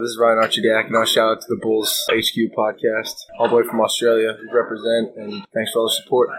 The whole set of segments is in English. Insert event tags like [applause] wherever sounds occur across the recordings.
This is Ryan Archidiak, and I'll shout out to the Bulls HQ podcast, all the way from Australia. We represent, and thanks for all the support.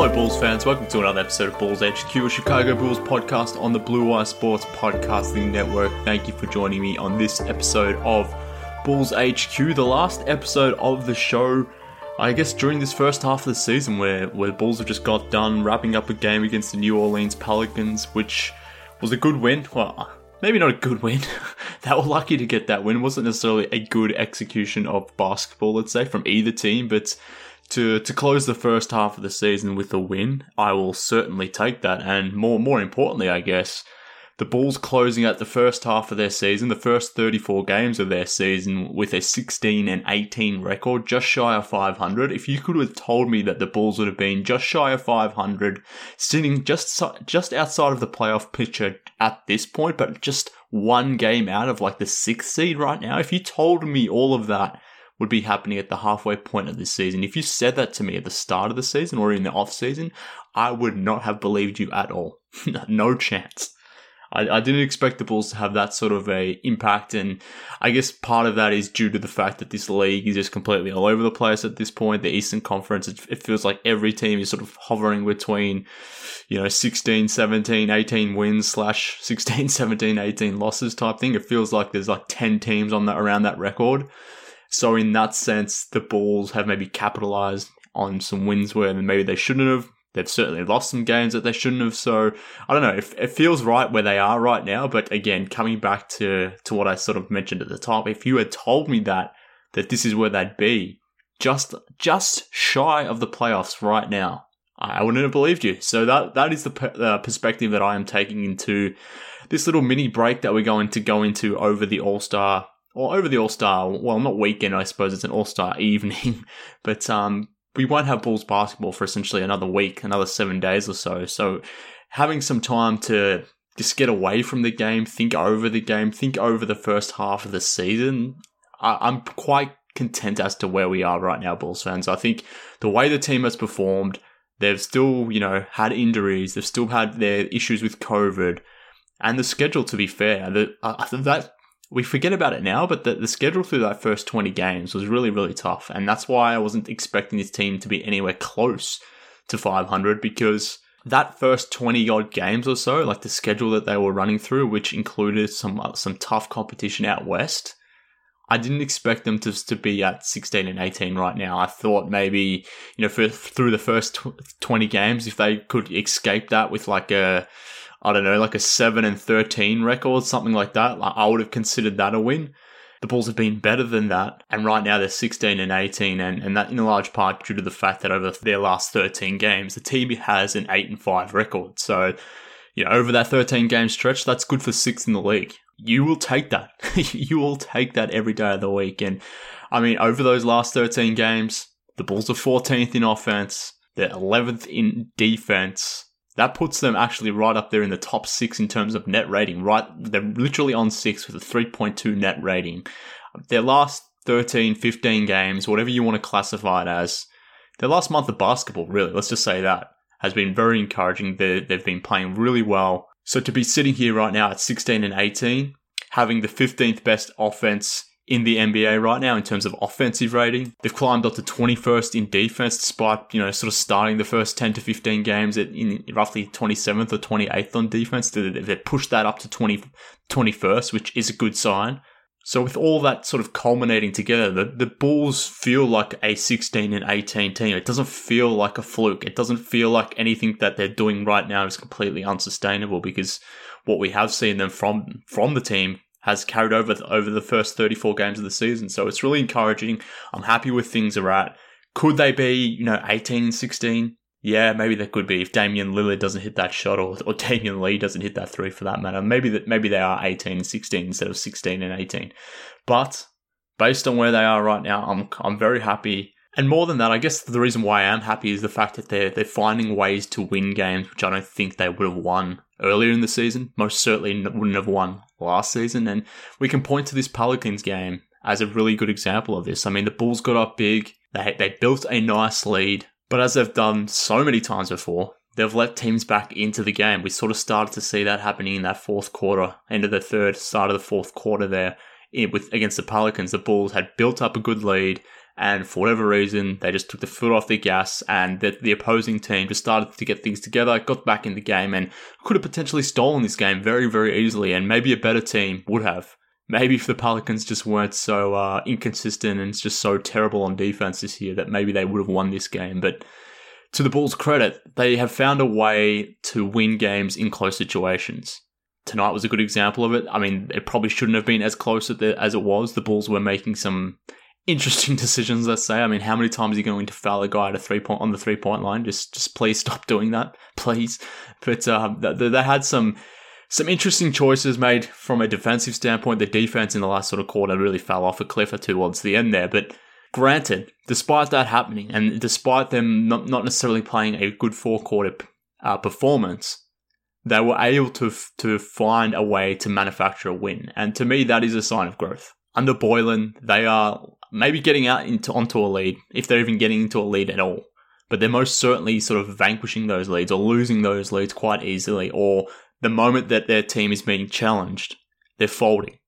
Hello, Bulls fans. Welcome to another episode of Bulls HQ, a Chicago Bulls podcast on the Blue Wire Sports Podcasting Network. Thank you for joining me on this episode of Bulls HQ, the last episode of the show. I guess during this first half of the season, where where Bulls have just got done wrapping up a game against the New Orleans Pelicans, which was a good win. Well, maybe not a good win. [laughs] they were lucky to get that win. It wasn't necessarily a good execution of basketball, let's say, from either team, but to to close the first half of the season with a win, I will certainly take that. And more more importantly, I guess, the Bulls closing out the first half of their season, the first 34 games of their season with a 16 and 18 record, just shy of 500. If you could have told me that the Bulls would have been just shy of 500, sitting just just outside of the playoff picture at this point, but just one game out of like the sixth seed right now, if you told me all of that would be happening at the halfway point of this season. If you said that to me at the start of the season or in the off season, I would not have believed you at all. [laughs] no chance. I, I, didn't expect the Bulls to have that sort of a impact, and I guess part of that is due to the fact that this league is just completely all over the place at this point. The Eastern Conference, it, it feels like every team is sort of hovering between, you know, 16, 17, 18 wins slash [laughs] 16, 17, 18 losses type thing. It feels like there's like 10 teams on that around that record. So in that sense, the Bulls have maybe capitalized on some wins where maybe they shouldn't have. They've certainly lost some games that they shouldn't have. So I don't know. It, it feels right where they are right now. But again, coming back to to what I sort of mentioned at the top, if you had told me that that this is where they'd be, just just shy of the playoffs right now, I wouldn't have believed you. So that that is the uh, perspective that I am taking into this little mini break that we're going to go into over the All Star or over the All Star, well, not weekend, I suppose it's an All Star [laughs] evening, but um, we won't have Bulls basketball for essentially another week, another seven days or so. So having some time to just get away from the game, think over the game, think over the first half of the season, I- I'm quite content as to where we are right now, Bulls fans. I think the way the team has performed, they've still, you know, had injuries, they've still had their issues with COVID. And the schedule, to be fair, the, uh, that we forget about it now, but the, the schedule through that first 20 games was really, really tough. And that's why I wasn't expecting this team to be anywhere close to 500 because that first 20 odd games or so, like the schedule that they were running through, which included some, uh, some tough competition out west, I didn't expect them to, to be at 16 and 18 right now. I thought maybe, you know, for, through the first 20 games, if they could escape that with like a, I don't know, like a 7 and 13 record, something like that. Like I would have considered that a win. The Bulls have been better than that, and right now they're 16 and 18, and, and that in a large part due to the fact that over their last 13 games, the team has an 8 and 5 record. So, you know, over that 13 game stretch, that's good for sixth in the league. You will take that. [laughs] you will take that every day of the week. And I mean, over those last 13 games, the Bulls are 14th in offense, they're 11th in defense, that puts them actually right up there in the top six in terms of net rating. Right, they're literally on six with a 3.2 net rating. Their last 13, 15 games, whatever you want to classify it as, their last month of basketball, really, let's just say that, has been very encouraging. they they've been playing really well. So to be sitting here right now at 16 and 18, having the 15th best offense in the NBA right now in terms of offensive rating. They've climbed up to 21st in defense despite, you know, sort of starting the first 10 to 15 games at in roughly 27th or 28th on defense. They've pushed that up to 20, 21st, which is a good sign. So with all that sort of culminating together, the, the Bulls feel like a 16 and 18 team. It doesn't feel like a fluke. It doesn't feel like anything that they're doing right now is completely unsustainable because what we have seen them from from the team has carried over over the first 34 games of the season. So it's really encouraging. I'm happy with things are at. Could they be, you know, 18, 16? Yeah, maybe they could be if Damian Lillard doesn't hit that shot or, or [laughs] Damion Lee doesn't hit that three for that matter. Maybe that maybe they are 18 and 16 instead of 16 and 18. But based on where they are right now, I'm I'm very happy. And more than that, I guess the reason why I am happy is the fact that they're they're finding ways to win games, which I don't think they would have won earlier in the season. Most certainly wouldn't have won last season. And we can point to this Pelicans game as a really good example of this. I mean, the Bulls got up big. They they built a nice lead. But as they've done so many times before, they've let teams back into the game. We sort of started to see that happening in that fourth quarter, end of the third, start of the fourth quarter there with against the Pelicans. The Bulls had built up a good lead, and for whatever reason, they just took the foot off the gas, and the, the opposing team just started to get things together, got back in the game, and could have potentially stolen this game very, very easily, and maybe a better team would have. Maybe if the Pelicans just weren't so uh, inconsistent and just so terrible on defense this year, that maybe they would have won this game. But to the Bulls' credit, they have found a way to win games in close situations. Tonight was a good example of it. I mean, it probably shouldn't have been as close as it was. The Bulls were making some interesting [laughs] decisions. Let's say. I mean, how many times are you going to foul a guy at a three point on the three point line? Just, just please stop doing that, [laughs] please. But uh, they, they had some some interesting choices made from a defensive standpoint. The defense in the last sort of quarter really fell off a cliff or two towards the end there. But granted, despite that happening, and despite them not, not necessarily playing a good four quarter uh, performance, they were able to to find a way to manufacture a win. And to me, that is a sign of growth. Under Boylen, they are maybe getting out into onto a lead, if they're even getting into a lead at all. But they're most certainly sort of vanquishing those leads or losing those leads quite easily, or the moment that their team is being challenged, they're folding.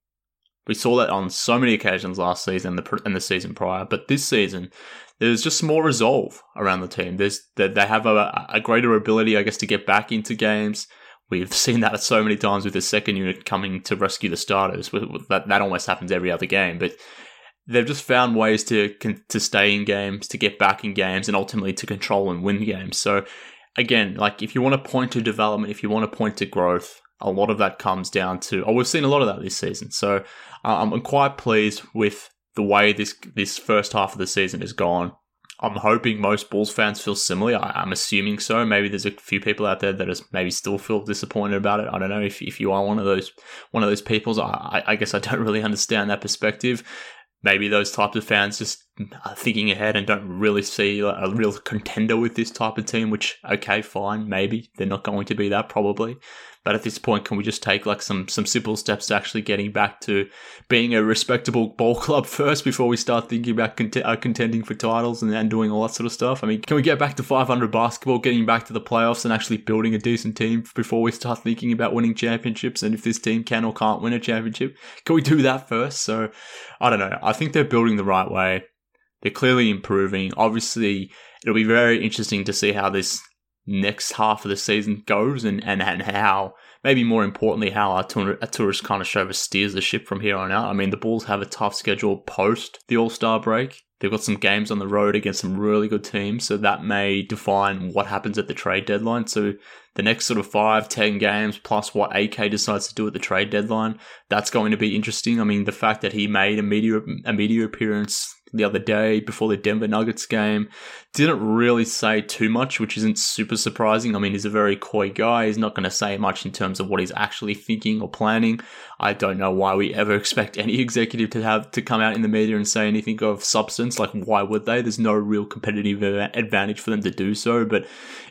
We saw that on so many occasions last season and the season prior, but this season there's just more resolve around the team. There's that they have a, a, greater ability, I guess, to get back into games. We've [laughs] seen that so many times with the second unit coming to rescue the starters. That that almost happens every other game, but they've just found ways to to stay in games, to get back in games, and ultimately to control and win games. So again, like if you want to point to development, if you want to point to growth, a lot of that comes down to. Oh, we've seen a lot of that this season. So um, I'm quite pleased with the way this this first half of the season has gone. I'm hoping most Bulls fans feel similarly. I, am assuming so. Maybe there's a few people out there that is maybe still feel disappointed about it. I don't know if, if you are one of those one of those peoples. I, I guess I don't [laughs] really understand that perspective maybe those types of fans just are thinking ahead and don't really see a real contender with this type of team, which, okay, fine, maybe they're not going to be that probably. But at this point, can we just take like some some simple steps to actually getting back to being a respectable ball club [laughs] first before we start thinking about cont- uh, contending for titles and, and doing all that sort of stuff? I mean, can we get back to 500 basketball, getting back to the playoffs, and actually building a decent team before we start thinking about winning championships? And if this team can or can't win a championship, can we do that first? So I don't know. I think they're building the right way. They're clearly improving. Obviously, it'll be very interesting to see how this next half of the season goes and, and, and how, maybe more importantly, how Artur- Arturas Karnisovas steers the ship from here on out. I mean, the Bulls have a tough schedule post the All Star break. They've got some games on the road against some really good teams, so that may define what happens at the trade deadline. So the next sort of five, ten games plus what AK decides to do at the trade deadline, that's going to be interesting. I mean, the fact that he made a media a media appearance the other day before the Denver Nuggets game. Didn't really say too much, which isn't super surprising. I mean, he's a very coy guy. He's not going to say much in terms of what he's actually thinking or planning. I don't know why we ever [laughs] expect any executive to have to come out in the media and say anything of substance. Like, why would they? There's no real competitive advantage for them to do so. But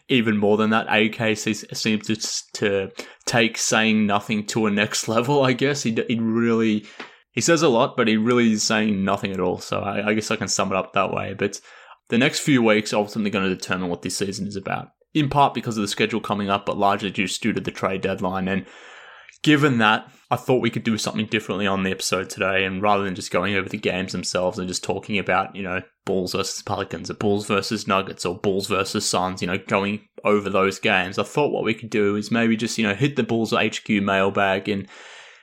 even more than that, AK seems to, to take saying nothing to a next [laughs] level, I guess. He, he really he says a lot, but he really is saying nothing at all. So I, I guess I can sum it up that way. But the next few weeks are ultimately going to determine what this season is about. In part because of the schedule coming up, but largely just due to the trade deadline. And given that, I thought we could do something differently on the episode today. And rather than just going over the games themselves and just talking about, you know, Bulls versus Pelicans or Bulls versus Nuggets or Bulls versus Suns, you know, going over those games, I thought what we could do is maybe just, you know, hit the Bulls HQ mailbag and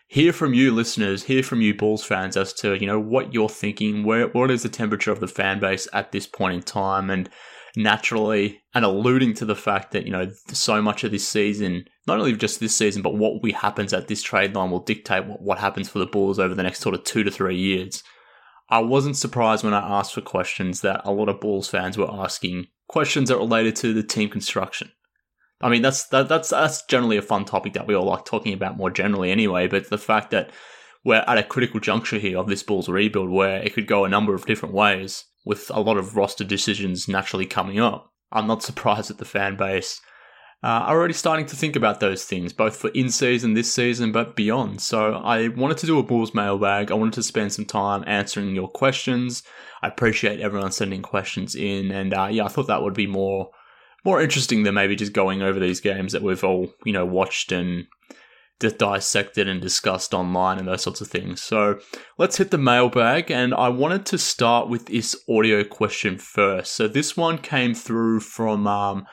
hear from you listeners, hear from you Bulls fans as to, you know, what you're thinking, where what is the temperature of the fan base at this point in time and naturally and alluding to the fact that, you know, so much of this season, not only just this season, but what we happens at this trade line will dictate what, what happens for the Bulls over the next sort of two to three years. I wasn't surprised when I asked for questions that a lot of Bulls fans were asking questions that related to the team construction. I mean, that's that, that's that's generally a fun topic that we all like talking about more generally, anyway. But the fact that we're at a critical juncture here of this Bulls rebuild, where it could go a number of different ways, with a lot of roster decisions naturally coming up, I'm not surprised that the fan base uh, are already starting to think about those things, both for in season, this season, but beyond. So I wanted to do a Bulls mailbag. I wanted to spend some time answering your questions. I appreciate everyone sending questions in, and uh, yeah, I thought that would be more more interesting than maybe just going over these games that we've all you know watched and dissected and discussed online and those sorts of things. So let's hit the mailbag, and I wanted to start with this audio question first. So this one came through from um,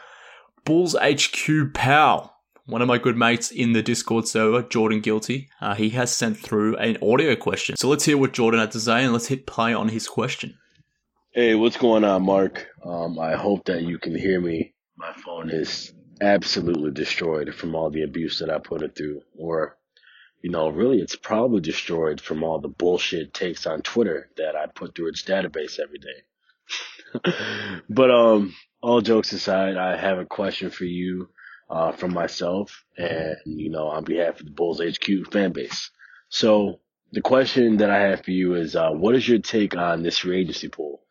Bulls HQ pal. One of my good mates in the Discord server, Jordan Guilty, uh, he has sent through an audio question. So let's hear what Jordan had to say and let's hit play on his question. Hey, what's going on, Mark? Um, I hope that you can hear me. My phone is absolutely destroyed from all the abuse that I put it through. Or, you know, really, it's probably destroyed from all the bullshit takes on Twitter that I put through its database every day. [laughs] but, um, all jokes aside, I have a question for you uh, from myself and, you know, on behalf of the Bulls HQ fan base. So the question that I have for you is, uh, what is your take on this free agency pool?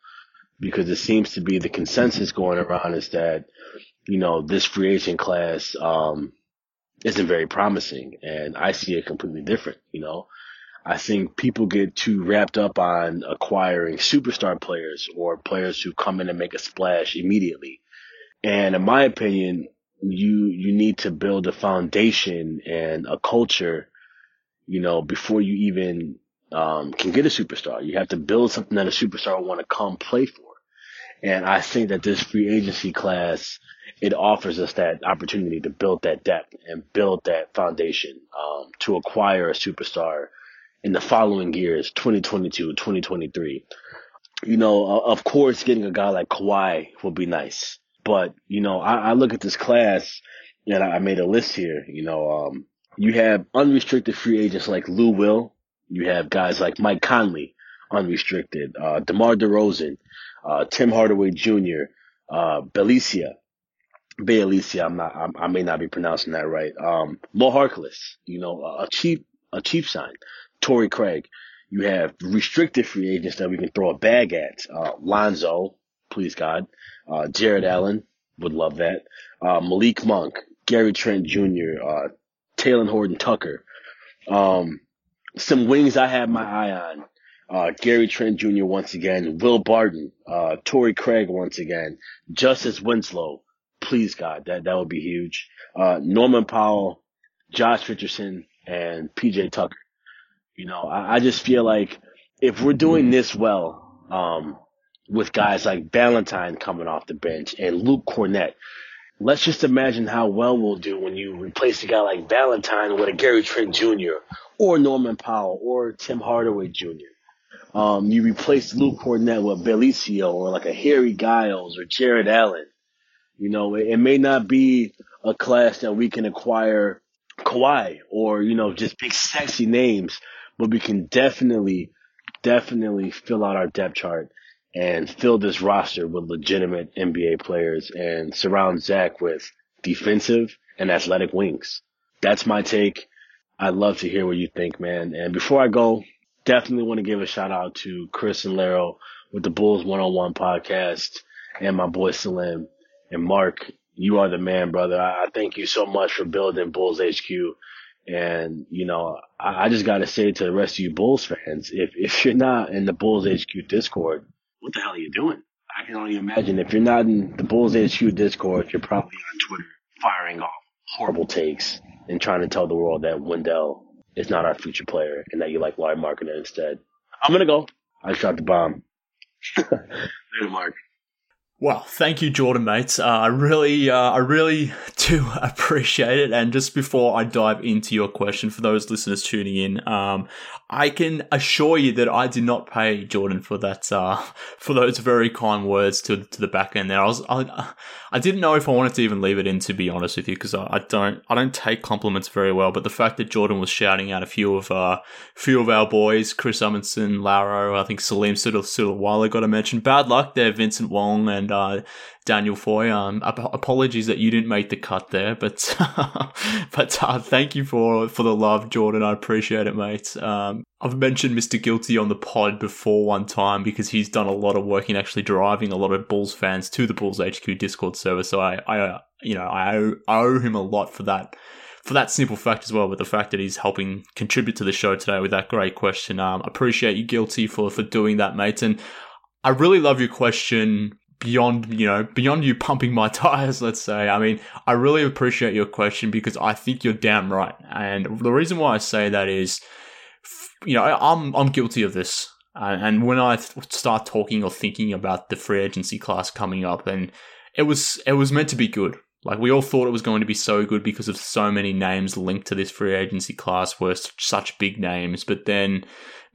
Because it seems to be the consensus going around is that, you know, this free agent class, um, isn't very promising and I see it completely different, you know. I think people get too wrapped up on acquiring superstar players or players who come in and make a splash immediately. And in my opinion, you, you need to build a foundation and a culture, you know, before you even, um, can get a superstar. You have to build something that a superstar will want to come play for. And I think that this free agency class, it offers us that opportunity to build that depth and build that foundation, um, to acquire a superstar in the following years, 2022, 2023. You know, of course, getting a guy like Kawhi would be nice. But, you know, I, I look at this class and I made a list here. You know, um, you have unrestricted free agents like Lou Will. You have guys like Mike Conley, unrestricted, uh, DeMar DeRozan, uh, Tim Hardaway Jr., uh, Belicia. I'm not, I'm, i may not be pronouncing that right. Um, Mo Harkless, you know, a cheap, a cheap sign. Torrey Craig. You have restricted free agents that we can throw a bag at. Uh, Lonzo, please God. Uh, Jarrett Allen, would love that. Uh, Malik Monk, Gary Trent Jr., uh, Talen Horton Tucker. Um, some wings I have my eye on. Uh, Gary Trent Jr. once again, Will Barton, uh, Torrey Craig once again, Justise Winslow, please God, that, that would be huge. Uh, Norman Powell, Josh Richardson, and PJ Tucker. You know, I, I just feel like if we're doing this well, um, with guys like Valentine coming off the bench and Luke Kornet, let's just imagine how well we'll do when you replace a guy like Valentine with a Gary Trent Jr. or Norman Powell or Tim Hardaway Jr. Um, you replace Luke Kornet with Belicio or like a Harry Giles or Jarrett Allen. You know, it, it may not be a class that we can acquire Kawhi or, you know, just big sexy names, but we can definitely, definitely fill out our depth chart and fill this roster with legitimate NBA players and surround Zach with defensive and athletic wings. That's my take. I'd love to hear what you think, man. And before I go, definitely want to give a shout out to Chris and Laro with the Bulls One on One podcast and my boy Salim and Mark. You are the man, brother. I thank you so much for building Bulls HQ and, you know, I, I just got to say to the rest of you Bulls fans, if, if you're not in the Bulls HQ Discord, what the hell are you doing? I can only imagine if you're not in the Bulls HQ Discord, you're probably on Twitter firing off horrible takes and trying to tell the world that Wendell is not our future player and that you like Larry Markkanen instead. I'm going to go. I shot the bomb. [laughs] Later, Mark. Well, thank you, Jordan, mates. Uh, I really, uh, I really [laughs] do appreciate it. And just before I dive into your question, for those listeners tuning in, um, I can assure you that I did not pay Jordan for that, uh, [laughs] for those very kind words to to the back end there. I was, I, I didn't know if I wanted to even leave it in, to be honest with you, because I, I, don't, I don't take compliments very well. But the fact that Jordan was shouting out a few of, uh, few of our boys, Chris Amundsen, Laro, I think Salim Sudawala got to mention. Bad luck there, Vincent Wong and uh, Daniel Foy. Um, ap- apologies that you didn't make the cut there, but [laughs] but uh, thank you for for the love, Jordan. I appreciate it, mate. Um, I've mentioned Mr. Guilty on the pod before one time because he's done a lot of work in actually driving a lot of Bulls fans to the Bulls HQ Discord server. So I, I uh, you know, I owe, I owe him a lot for that for that simple fact as well, but the fact that he's helping contribute to the show today with that great question. Um, appreciate you, guilty, for for doing that, mate. And I really love your question beyond you know beyond you pumping my [laughs] tires let's say. I mean i really appreciate your question because i think you're damn right. And the reason why i say that is you know i'm i'm guilty of this. And when i start talking or thinking about the free agency class coming up and it was it was meant to be good. Like we all thought it was going to be so good because of so many names linked to this free agency class were such big names. But then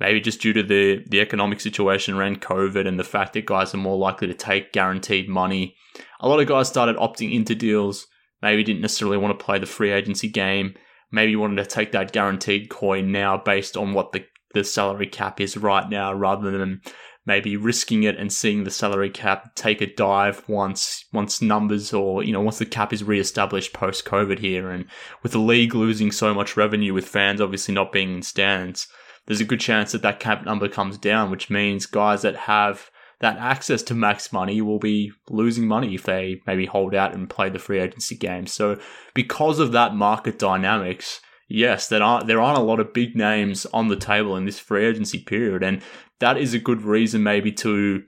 maybe just due to the the economic situation around COVID and the fact that guys are more likely to take guaranteed money. A lot of guys started opting into deals, maybe didn't necessarily want to play the free agency game, maybe wanted to take that guaranteed coin now based on what the, the salary cap is right now rather than maybe risking it and seeing the salary cap take a dive once once numbers or you know once the cap is re-established post COVID here and with the league losing so much revenue with fans obviously not being in stands there's a good chance that that cap number comes down, which means guys that have that access to max money will be losing money if they maybe hold out and play the free agency game. So because of that market dynamics, yes, there aren't there aren't a lot of big names on the table in this free agency period, and that is a good reason maybe to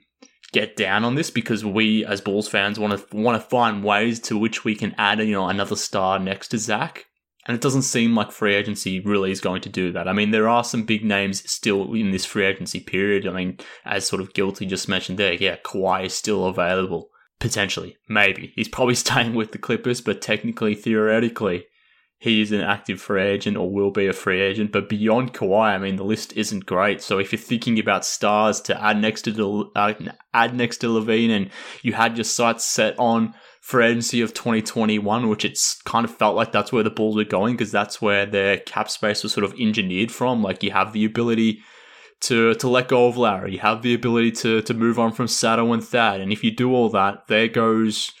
get down on this because we as Bulls fans want to want to find ways to which we can add you know another star next to Zach. And it doesn't seem like free agency really is going to do that. I mean, there are some big names still in this free agency period. I mean, as sort of guilty just mentioned there, yeah, Kawhi is still available. Potentially. Maybe. He's probably [laughs] staying with the Clippers, but technically, theoretically, he is an active free agent or will be a free agent. But beyond Kawhi, I mean, the list isn't great. So if you're thinking about stars to add next to uh, add next to LaVine, and you had your sights set on free agency of 2021, which it's kind of felt like that's where the Bulls were going because that's where their cap space was sort of engineered from. Like you have the ability to to let go of Larry, you have the ability to to move on from Sato and Thad, and if you do all that, there goes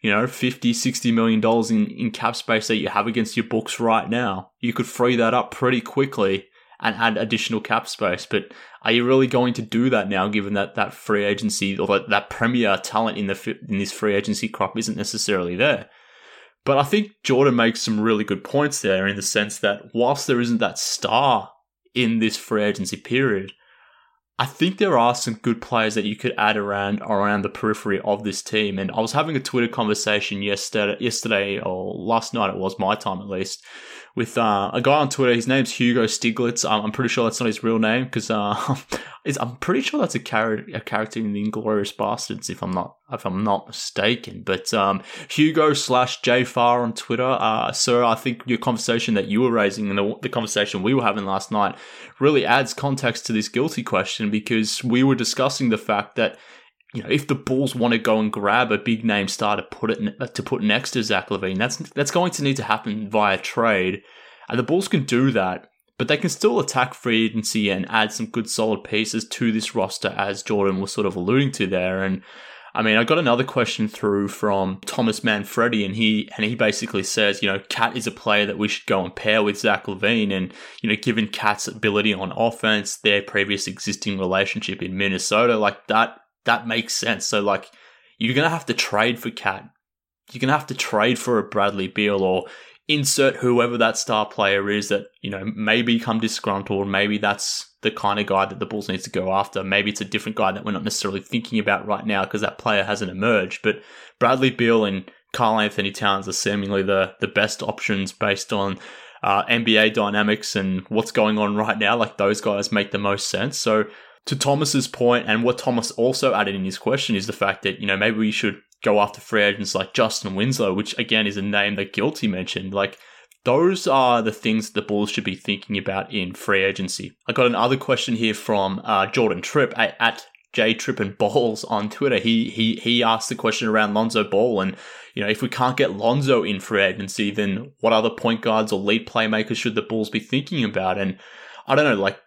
you know 50 60 million dollars in, in cap space that you have against your books right now you could free that up pretty quickly and add additional cap space. But are you really going to do that now, given that that free agency or that, that premier talent in the in this free agency crop isn't necessarily there? But I think Jordan makes some really good points there in the sense that whilst there isn't that star in this free agency period, I think there are some good players that you could add around around the periphery of this team. And I was having a Twitter conversation yesterday, yesterday or last night it was my time at least, with uh, a guy on Twitter. His name's Hugo Stiglitz. I'm, I'm pretty sure that's not his real name because uh, [laughs] I'm pretty sure that's a, char- a character in the Inglourious Basterds, if I'm not if I'm not mistaken. But um, Hugo slash J Far on Twitter. Uh, sir, I think your conversation that you were raising and the, the conversation we were having last night really adds context to this guilty question because we were discussing the fact that you know, if the Bulls want to go and grab a big name star to put it to put next to Zach LaVine, that's that's going to need to happen via trade, and the Bulls can do that. But they can still attack free agency and add some good solid pieces to this roster, as Jordan was sort of alluding to there. And I mean, I got another question through from Thomas Manfredi, and he and he basically says, you know, KAT is a player that we should go and pair with Zach LaVine, and you know, given KAT's ability on offense, their previous existing relationship in Minnesota, like that that makes sense. So like you're gonna have to trade for KAT. You're gonna have to trade for a Bradley Beal or insert whoever that star player is that, you know, may become disgruntled. Maybe that's the kind of guy that the Bulls needs to go after. Maybe it's a different guy that we're not necessarily thinking about right now because that player hasn't emerged. But Bradley Beal and Karl-Anthony Towns are seemingly the, the best options based on uh, NBA dynamics and what's going on right now. Like those guys make the most sense. So to Thomas's point, and what Thomas also added in his question is the fact that, you know, maybe we should go after free agents like Justin Winslow, which again is a name that Guilty mentioned. Like, those are the things the Bulls should be thinking about in free agency. I got another question here from uh, Jordan Tripp at, at J Tripp and Balls on Twitter. He he he asked the question around Lonzo Ball, and you know if we can't get Lonzo in free agency, then what other point guards or lead playmakers should the Bulls be thinking about? And I don't know, like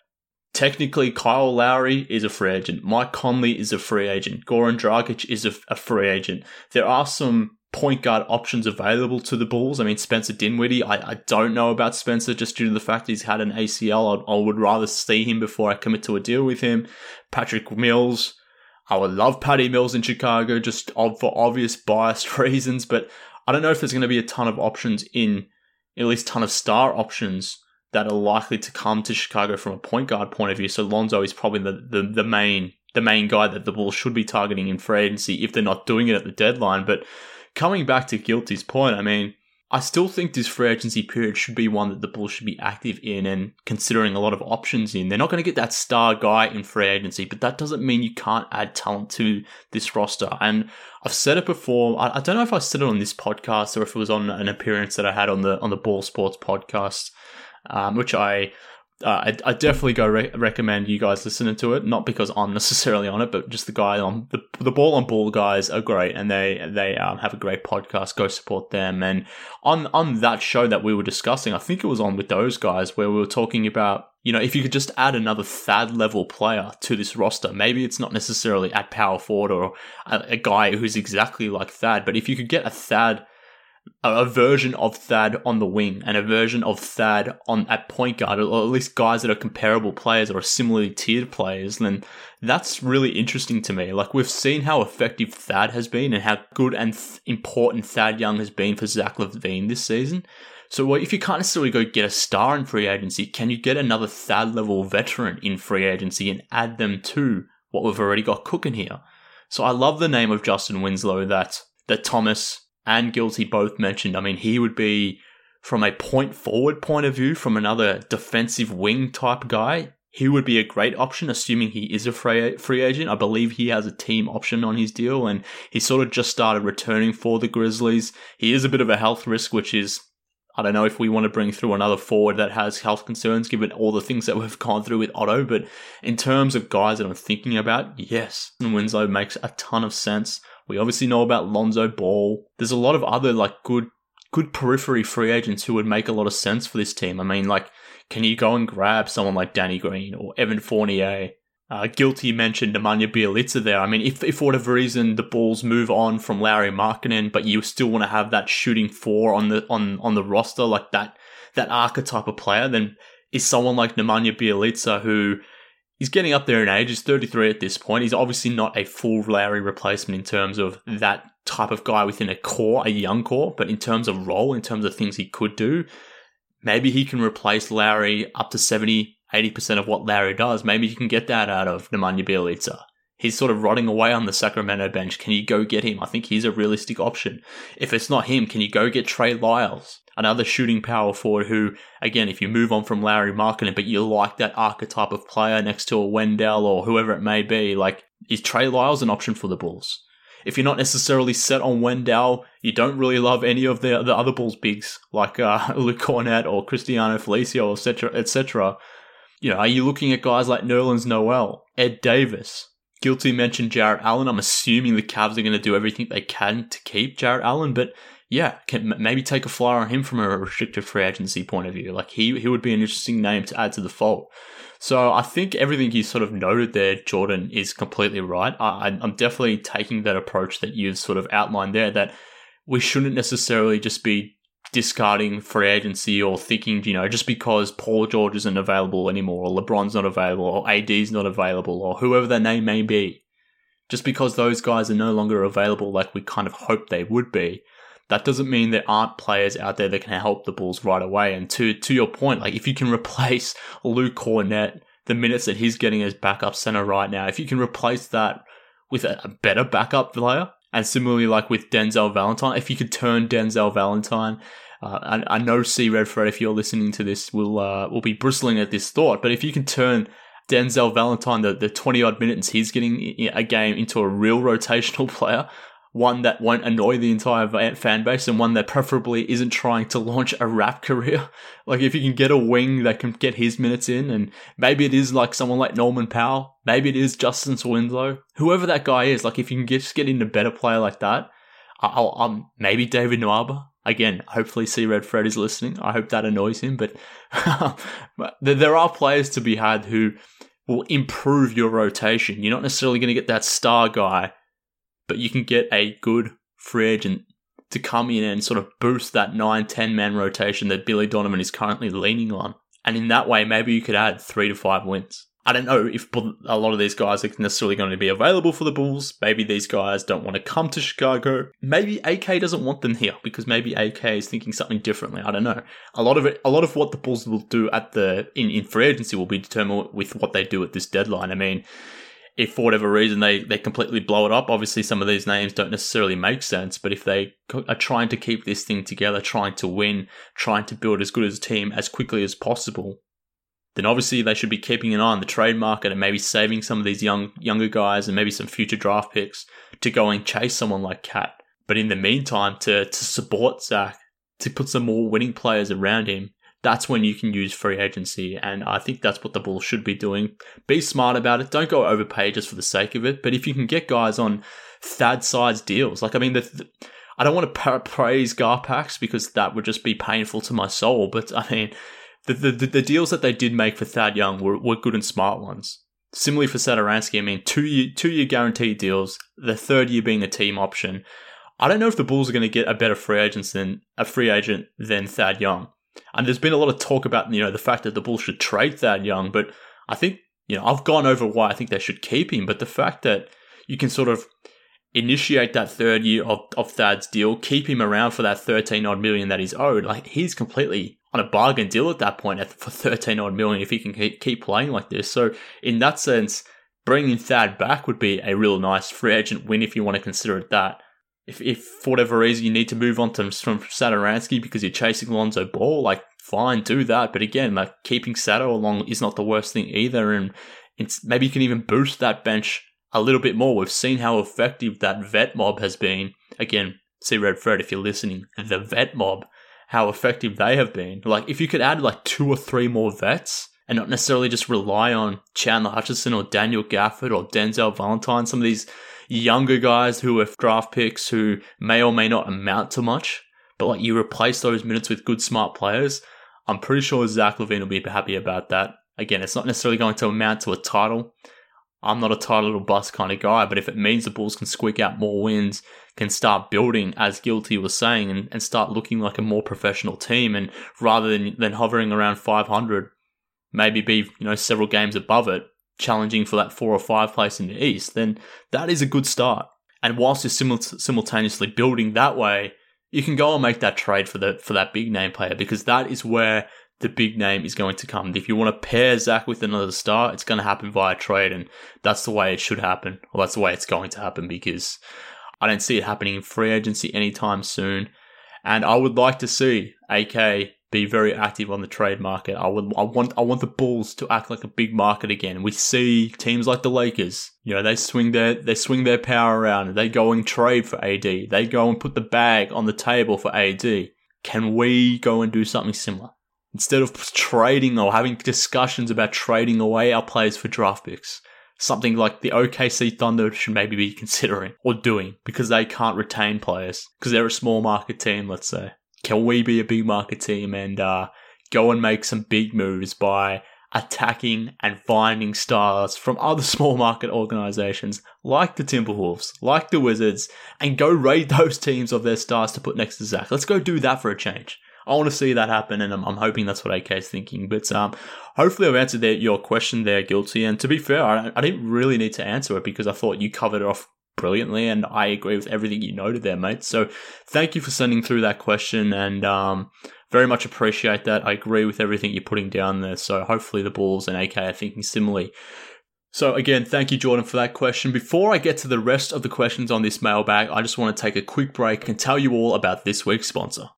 technically Kyle Lowry is a free agent, Mike Conley is a free agent, Goran Dragic is a, a free agent. There are some point guard options available to the Bulls. I mean, Spencer Dinwiddie, I, I don't know about Spencer just due to the fact he's had an ACL. I, I would rather see him before I commit to a deal with him. Patrick Mills, I would love Patty Mills in Chicago just for obvious biased [laughs] reasons, but I don't know if there's going to be a ton of options in, at least ton of star options that are likely to come to Chicago from a point guard point of view. So Lonzo is probably the, the, the main the main guy that the Bulls should be targeting in free agency if they're not doing it at the deadline. But coming back to Guilty's point, I mean, I still think this free agency period should be one that the Bulls should be active in and considering a lot of options in. They're not going to get that star guy in free agency, but that doesn't mean you can't add talent to this roster. And I've said it before. I, I don't know if I said it on this podcast or if it was on an appearance that I had on the on the Ball Sports podcast, um, which I uh, I, I, definitely go re- recommend you guys listening to it. Not because I'm necessarily on it, but just the guy on the the ball on ball guys are great, and they they um, have a great podcast. Go support them. And on on that show that we were discussing, I think it was on with those guys where we were talking about you know if you could just add another Thad level player to this roster. Maybe it's not necessarily at power forward or a, a guy who's exactly like Thad, but if you could get a Thad a, version of Thad on the wing and a version of Thad on at point guard, or at least guys that are comparable players or similarly tiered players, then that's really interesting to me. Like we've seen how effective Thad has been and how good and th- important Thad Young has been for Zach LaVine this season. So if you can't necessarily go get a star in free agency, can you get another Thad level veteran in free agency and add them to what we've already got cooking here? So I love the name of Justin Winslow that that Thomas and Guilty both mentioned. I mean, he would be from a point forward point of view, from another defensive wing type guy. He would be a great option, assuming he is a free, free agent. I believe he has a team option on his deal, and he sort of just started returning for the Grizzlies. He is a bit of a health risk, which is I don't know if we want to bring through another forward that has health concerns, given all the things that we've [laughs] gone through with Otto. But in terms of guys that I'm thinking about, yes, Winslow makes a ton of sense. We obviously know about Lonzo Ball. There's a lot of other like good good periphery free agents who would make a lot of sense for this team. I mean, like, can you go and grab someone like Danny Green or Evan Fournier? Uh, guilty mentioned Nemanja Bjelica there. I mean, if, if for whatever reason the Bulls move on from Larry Markkanen, but you still want to have that shooting four on the on on the roster, like that that archetype of player, then is someone like Nemanja Bjelica who he's getting up there in age. He's 33 at this point. He's obviously not a full Lauri replacement in terms of that type of guy within a core, a young core, but in terms of role, in terms of things he could do, maybe he can replace Lauri up to 70, 80% of what Lauri does. Maybe you can get that out of Nemanja Bjelica. He's sort of rotting away on the Sacramento bench. Can you go get him? I think he's a realistic option. If it's not him, can you go get Trey Lyles? another shooting power forward who, again, if you move on from Lauri Markkanen, but you like that archetype of player next to a Wendell or whoever it may be, like, is Trey Lyles an option for the Bulls? If you're not necessarily set on Wendell, you don't really love any of the, the other Bulls bigs, like uh, [laughs] Luke Kornet or Cristiano Felicio, etc., etc. You know, are you looking at guys like Nerlens Noel, Ed Davis? Guilty mentioned Jarrett Allen. I'm assuming the Cavs are going to do everything they can to keep Jarrett Allen, but yeah, can maybe take a flyer on him from a restricted free agency point of view. Like he he would be an interesting name to add to the fold. So I think everything you sort of noted there, Jordan, is completely right. I, I'm definitely taking that approach that you've sort of outlined there. That we shouldn't necessarily just be discarding free agency or thinking, you know, just because Paul George isn't available anymore, or LeBron's not available, or AD's not available, or whoever their name may be, just because those guys are no longer available like we kind of hoped they would be, that doesn't mean there aren't players out there that can help the Bulls right away. And to to your point, like if you can [laughs] replace Lou Kornet, the minutes that he's getting as backup center right now, if you can replace that with a, a better backup player, and similarly like with Denzel Valentine, if you could turn Denzel Valentine, uh, I, I know C Redfred, if you're listening to this, will uh, will be bristling at this thought. But if you can turn Denzel Valentine, the, the 20 odd minutes he's getting a game into a real rotational [laughs] player, one that won't annoy the entire fan base and one that preferably isn't trying to launch a rap career. [laughs] Like if you can get a wing that can get his minutes in and maybe it is like someone like Norman Powell, maybe it is Justin Swindlow, whoever that guy is, like if you can get, just get into a better player like that, I'll, um, maybe David Nwaba. Again, hopefully C Red Fred is listening. I hope that annoys him, but, [laughs] but there are players to be had who will improve your rotation. You're not necessarily going to get that star guy, but you can get a good free agent to come in and sort of boost that 9 10 man rotation that Billy Donovan is currently leaning on. And in that way, maybe you could add three to five wins. I don't know if a lot of these guys are necessarily going to be available for the Bulls. Maybe these guys don't want to come to Chicago. Maybe AK doesn't want them here because maybe AK is thinking something differently. I don't know. A lot of it, a lot of what the Bulls will do at the in, in free agency will be determined with what they do at this deadline. I mean, if for whatever reason they, they completely blow it up, obviously some of these names don't necessarily make sense. But if they are trying to keep this thing together, trying to win, trying to build as good as a team as quickly as possible, then obviously they should be keeping an eye on the trade market and maybe saving some of these young younger guys and maybe some future draft picks to go and chase someone like KAT. But in the meantime, to to support Zach, to put some more winning players around him, that's when you can use free agency. And I think that's what the Bulls should be doing. Be smart about it. Don't go overpay just for the sake of it. But if you can get guys on Thad size deals, like I mean, the, the I don't want to praise Garpax because that would just be painful to my soul. But I mean, the, the, the deals that they did make for Thad Young were, were good and smart ones. Similarly for Satoransky, I mean, two year, two year guaranteed deals, the third year being a team option. I don't know if the Bulls are going to get a better free agent than a free agent than Thad Young. And there's been a lot of talk about you know the fact that the Bulls should trade Thad Young, but I think you know I've gone over why I think they should keep him. But the fact that you can sort of initiate that third year of, of Thad's deal, keep him around for that 13 odd million that he's owed, like he's completely on a bargain deal at that point for 13 odd million if he can keep playing like this. So in that sense, bringing Thad back would be a real nice free agent win if you want to consider it that. If, if for whatever reason you need to move on to from Satoransky because you're chasing Lonzo Ball, like fine, do that. But again, like keeping Sato along is not the worst thing either, and it's maybe you can even boost that bench a little bit more. We've seen how effective that vet mob has been. Again, see Red Fred if you're listening. The vet mob how effective they have been. Like, if you could add like two or three more vets and not necessarily just rely on Chandler Hutchison or Daniel Gafford or Denzel Valentine, some of these younger guys who are draft picks who may or may not amount to much, but like you replace those minutes with good, smart players, I'm pretty sure Zach LaVine will be happy about that. Again, it's not necessarily going to amount to a title. I'm not a title or bust kind of guy, but if it means the Bulls can squeak out more wins can start building, as Guilty was saying, and, and start looking like a more professional team. And rather than, than hovering around 500, maybe be you know several games above it, challenging for that four or five place in the East, then that is a good start. And whilst you're simul- simultaneously building that way, you can go and make that trade for the for that big name player because that is where the big name is going to come. If you want to pair Zach with another star, it's going to happen via trade, and that's the way it should happen, or that's the way it's going to happen because I don't see it happening in free agency anytime soon. And I would like to see AK be very active on the trade market. I would I want I want the Bulls to act like a big market again. We see teams like the Lakers, you know, they swing their they swing their power around. They go and trade for AD. They go and put the bag on the table for AD. Can we go and do something similar? Instead of trading or having discussions about trading away our players for draft picks, something like the OKC Thunder should maybe be considering or doing because they can't retain players because they're a small market team, let's say. Can we be a big market team and uh, go and make some big moves by attacking and finding stars from other [laughs] small market organizations like the Timberwolves, like the Wizards, and go raid [laughs] those teams of their stars to put next to Zach? Let's go do that for a change. I want to see that happen, and I'm, I'm hoping that's what AK is thinking. But um, hopefully, I've answered that, your question there, Guilty. And to be fair, I, I didn't really need to answer it because I thought you covered it off brilliantly, and I agree with everything you noted there, mate. So thank you for sending through that question, and um, very much appreciate that. I agree with everything you're putting down there. So hopefully, the Bulls and AK are thinking similarly. So again, thank you, Jordan, for that question. Before I get to the rest of the questions on this mailbag, I just want to take a quick break and tell you all about this week's sponsor.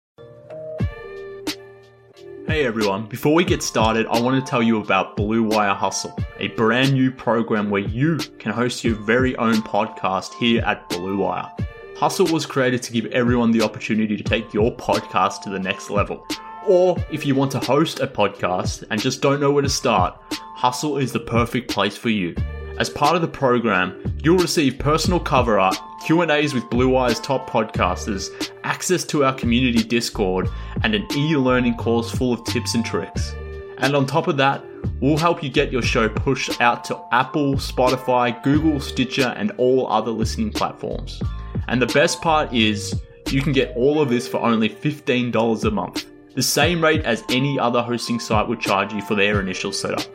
Hey everyone, before we get started, I want to tell you about Blue Wire Hustle, a brand new program where you can host your very own podcast here at Blue Wire. Hustle was created to give everyone the opportunity to take your podcast to the next level. Or if you want to host a podcast and just don't know where to start, Hustle is the perfect place for you. As part of the program, you'll receive personal cover art, Q&As with Blue Wire's top podcasters, access to our community Discord, and an e-learning course full of tips and tricks. And on top of that, we'll help you get your show pushed out to Apple, Spotify, Google, Stitcher, and all other listening platforms. And the best part is, you can get all of this for only $15 a month, the same rate as any other hosting site would charge you for their initial setup.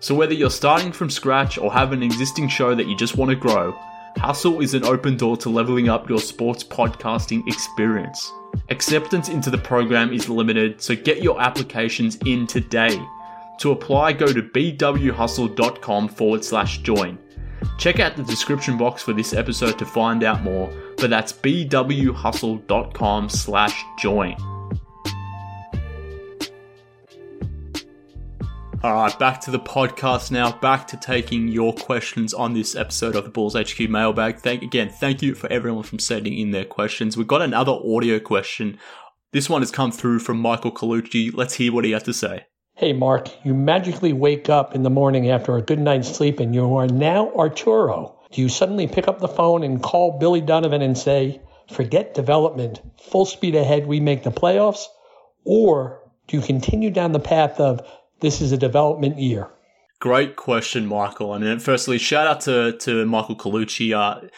So, whether you're starting from scratch or have an existing show that you just want to grow, Hustle is an open door to leveling up your sports podcasting experience. Acceptance into the program is limited, so get your applications in today. To apply, go to bwhustle.com forward slash join. Check out the description box for this episode to find out more, but that's bwhustle.com slash join. All right, back to the podcast now. Back to taking your questions on this episode of the Bulls HQ mailbag. Thank again, thank you for everyone from sending in their questions. We've got another audio question. This one has come through from Michael Colucci. Let's hear what he has to say. Hey, Mark, you magically wake up in the morning after a good night's sleep and you are now Arturas. Do you suddenly pick up the phone and call Billy Donovan and say, forget development, full speed ahead, we make the playoffs? Or do you continue down the path of this is a development year? Great question, Michael. I mean, firstly, shout out to, to Michael Colucci. Uh,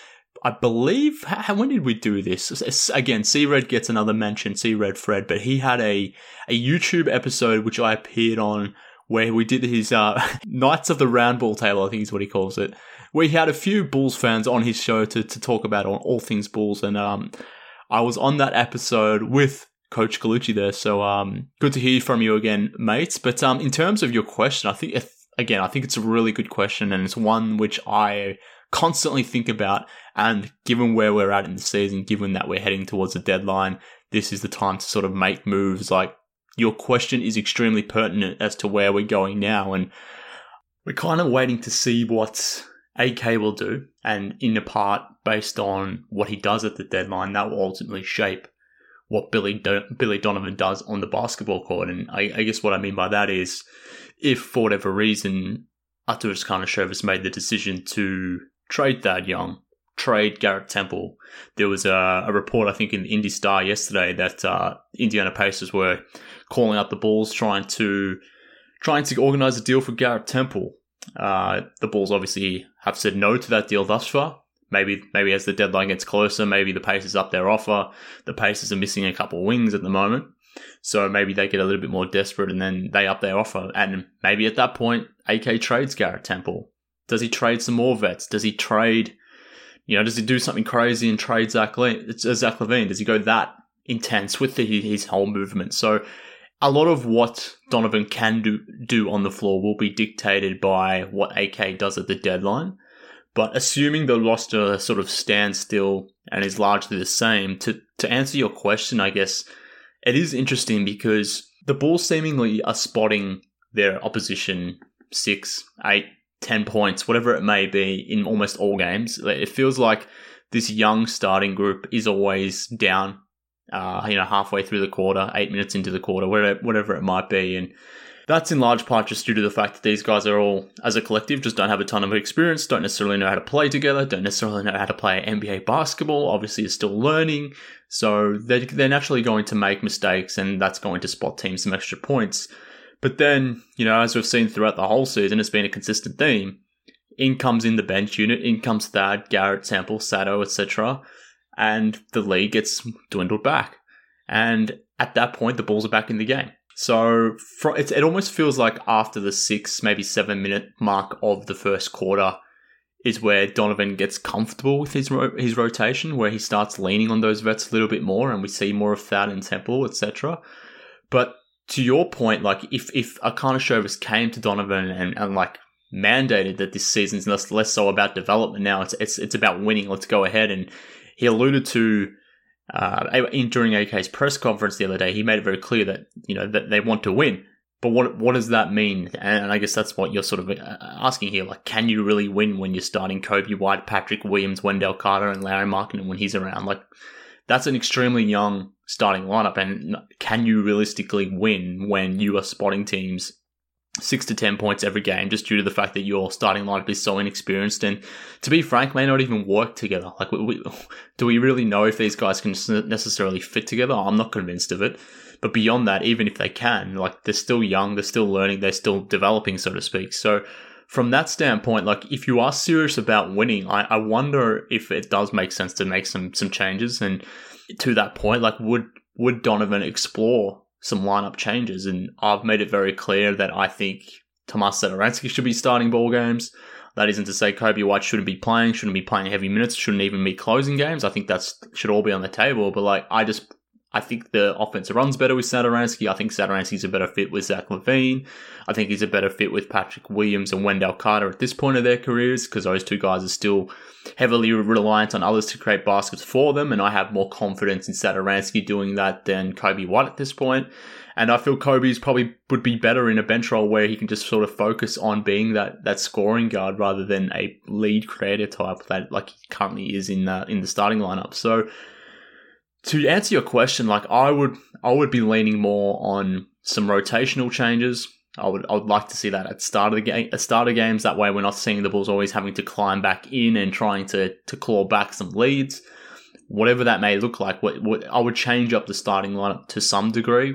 I believe, how, when did we do this? Again, C Red gets another mention, C Red Fred, but he had a, a YouTube episode which I appeared on where we did his uh, [laughs] Knights of the Round Ball table, I think is what he calls it, where he had a few Bulls fans on his show to, to talk about all, all things Bulls. And um, I was on that episode with Coach Colucci there. So um, good to hear from you again, mates. But um, in terms of your question, I think again, I think it's a really good question, and it's one which I constantly think about. And given where we're at in the season, given that we're heading towards a deadline, this is the time to sort of make moves. Like your question is extremely pertinent as to where we're going now, and we're kind of waiting to see what AK will do, and in the part based on what he does at the deadline, that will ultimately shape what Billy Billy Donovan does on the basketball court. And I, I, guess what I mean by that is, if for whatever reason Arturas Karnisovas made the decision to trade Thad Young, trade Garrett Temple, there was a, a report I think in the Indy Star yesterday that uh, Indiana Pacers were calling up the Bulls trying to trying to organize a deal for Garrett Temple. Uh, the Bulls obviously have said no to that deal thus far. Maybe maybe as the deadline gets closer, maybe the Pacers up their offer. The Pacers are missing a couple wings at the moment. So maybe they get a little bit more desperate and then they up their offer. And maybe at that point, AK trades Garrett Temple. Does he trade some more vets? Does he trade, you know, does he do something crazy and trade Zach, uh, Zach LaVine? Does he go that intense with the, his whole movement? So a lot of what Donovan can do, do on the floor will be dictated by what AK does at the deadline. But assuming the roster sort of stands still and is largely the same, to, to answer your question, I guess it is interesting because the Bulls seemingly are spotting their opposition six, eight, ten points, whatever it may be, in almost all games. It feels like this young starting group is always down, uh, you know, halfway through the quarter, eight minutes into the quarter, whatever, whatever it might be. And that's in large part just due to the fact that these guys are all, as a collective, just don't have a ton of experience, don't necessarily know how to play together, don't necessarily know how to play NBA basketball, obviously are still learning. So they're, they're naturally going to make mistakes and that's going to spot teams some extra points. But then, you know, as we've seen throughout the whole season, it's been a consistent theme. In comes in the bench unit, in comes Thad, Garrett, Temple, Sato, etc. And the league gets dwindled back. And at that point, the Bulls are back in the game. So it, it almost feels like after the six, maybe seven minute mark of the first quarter is where Donovan gets comfortable with his his rotation, where he starts leaning on those vets a little bit more, and we see more of Thad and Temple, etc. But to your point, like if if Akarnisovas came to Donovan and, and like mandated that this season's less less so about development now, it's it's it's about winning. Let's go ahead and he alluded to uh, in, during AK's press conference the other day, he made it very clear that you know that they want to win. But what what does that mean? And I guess that's what you're sort of uh, asking here. Like, can you really win when you're starting Coby White, Patrick Williams, Wendell Carter, and Lauri Markkanen when he's around? Like, that's an extremely young starting lineup. And can you realistically win when you are spotting teams six to ten points every game just due to the fact that your starting lineup is so inexperienced. And to be frank may not even work together. Like we, we, [laughs] do we really know if these guys can necessarily fit together? I'm not convinced of it. But beyond that even if they can like they're still young they're still learning they're still developing so to speak. So from that standpoint like if you are serious about winning i, I wonder if it does make sense to make some some changes. And to that point like would would donovan explore some lineup changes. And I've made it very clear that I think Tomas Satoransky should be starting ball games. That isn't to say Coby White shouldn't be playing, shouldn't be playing heavy minutes, shouldn't even be closing games. I think that's should all be on the table. But like, I just I think the offense runs better with Satoransky. I think Satoransky's a better fit with Zach LaVine. I think he's a better fit with Patrick Williams and Wendell Carter at this point of their careers because those two guys are still heavily reliant on others to create baskets for them. And I have more confidence in Satoransky doing that than Coby White at this point. And I feel Coby's probably would be better in a bench role where he can just sort of focus on being that, that scoring guard rather than a lead creator type that like he currently is in the, in the starting lineup. So to answer your question, like I would, I would be leaning more on some rotational changes. I would, I would like to see that at start of the game, at start of games. That way, we're not seeing the Bulls always having to climb back in and trying to to claw back some leads. Whatever that may look like, what, what I would change up the starting lineup to some degree.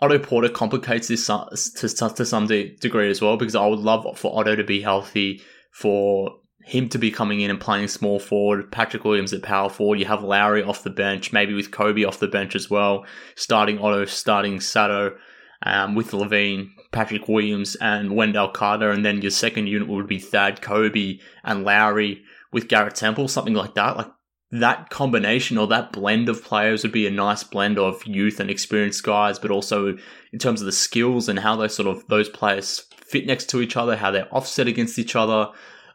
Otto Porter complicates this to, to some degree as well because I would love for Otto to be healthy, for him to be coming in and playing small forward, Patrick Williams at power forward. You have Lauri off the bench, maybe with Coby off the bench as well, starting Otto, starting Sato, um, with LaVine, Patrick Williams, and Wendell Carter, and then your second unit would be Thad Coby, and Lauri with Garrett Temple, something like that. Like that combination or that blend of players would be a nice blend of youth and experienced guys, but also in terms of the skills and how they sort of those players fit next to each other, how they're offset against each other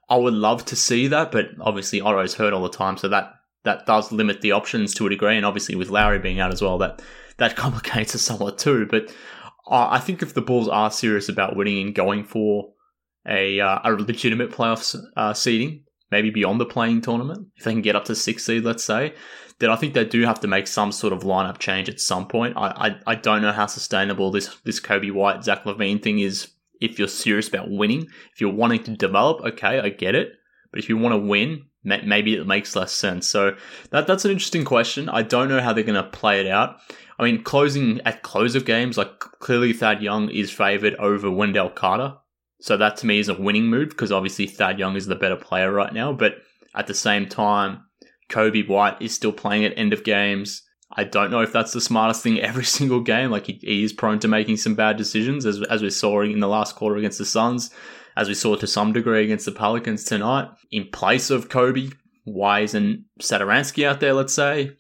I would love to see that, but obviously Otto's hurt all the time, so that that does limit the options to a degree. And obviously with Lauri being out as well, that that [laughs] complicates it somewhat too. But uh, I think if the Bulls are serious about winning and going for a uh, a legitimate playoffs uh, seeding, maybe beyond the playing tournament, if they can get up to six seed, let's say, then I think they do have to make some sort of lineup change at some point. I I, I don't know how sustainable this this Coby White Zach LaVine thing is if you're serious about winning. If you're wanting to develop, okay, I get it. But if you want to win, maybe it makes less sense. So that that's an interesting question. I don't know how they're going to play it out. I mean, closing at close of games, like clearly Thad Young is favored over Wendell Carter. So that to me is a winning move because obviously Thad Young is the better player right now. But at the same time, Coby White is still playing at end of games. I don't know if that's the smartest thing [laughs] every single game. Like he, he, is prone to making some bad decisions, as as we saw in the last quarter against the Suns, as we saw to some degree against the Pelicans tonight. In place of Coby, why isn't out there? Let's say,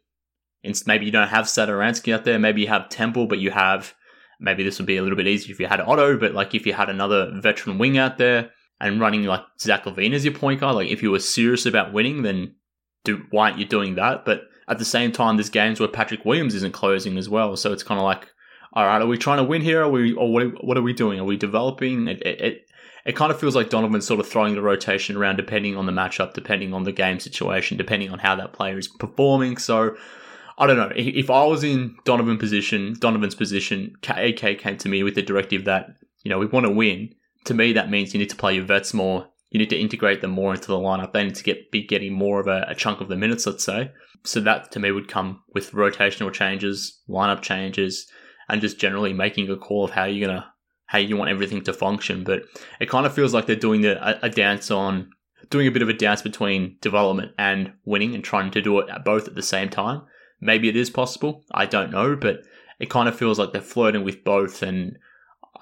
and maybe you don't have Satoransky out there. Maybe you have Temple, but you have maybe this would be a little bit easier if you had Otto. But like if you had another veteran wing out there and running like Zach LaVine as your point guard, like if you were serious about winning, then do why aren't you doing that? But at the same time, there's games where Patrick Williams isn't closing as well. So it's kind of like, all right, are we trying to win here? Are we, or what, what are we doing? Are we developing? It, it, it, it kind of feels like Donovan's sort of throwing the rotation around depending on the matchup, depending on the game situation, depending on how that player is performing. So I don't know. If I was in Donovan position, Donovan's position, AK came to me with the directive that, you know, we want to win. To me, that means you need to play your vets more. You need to integrate them more into the lineup. They need to get be getting more of a, a chunk of the minutes, let's say so that to me would come with rotational changes, lineup changes, and just generally making a call of how you're gonna how you want everything to function. But it kind of feels like they're doing the, a, a dance on doing a bit of a dance between development and winning and trying to do it at both at the same time. Maybe it is possible. I don't know, but it kind of feels like they're flirting with both, and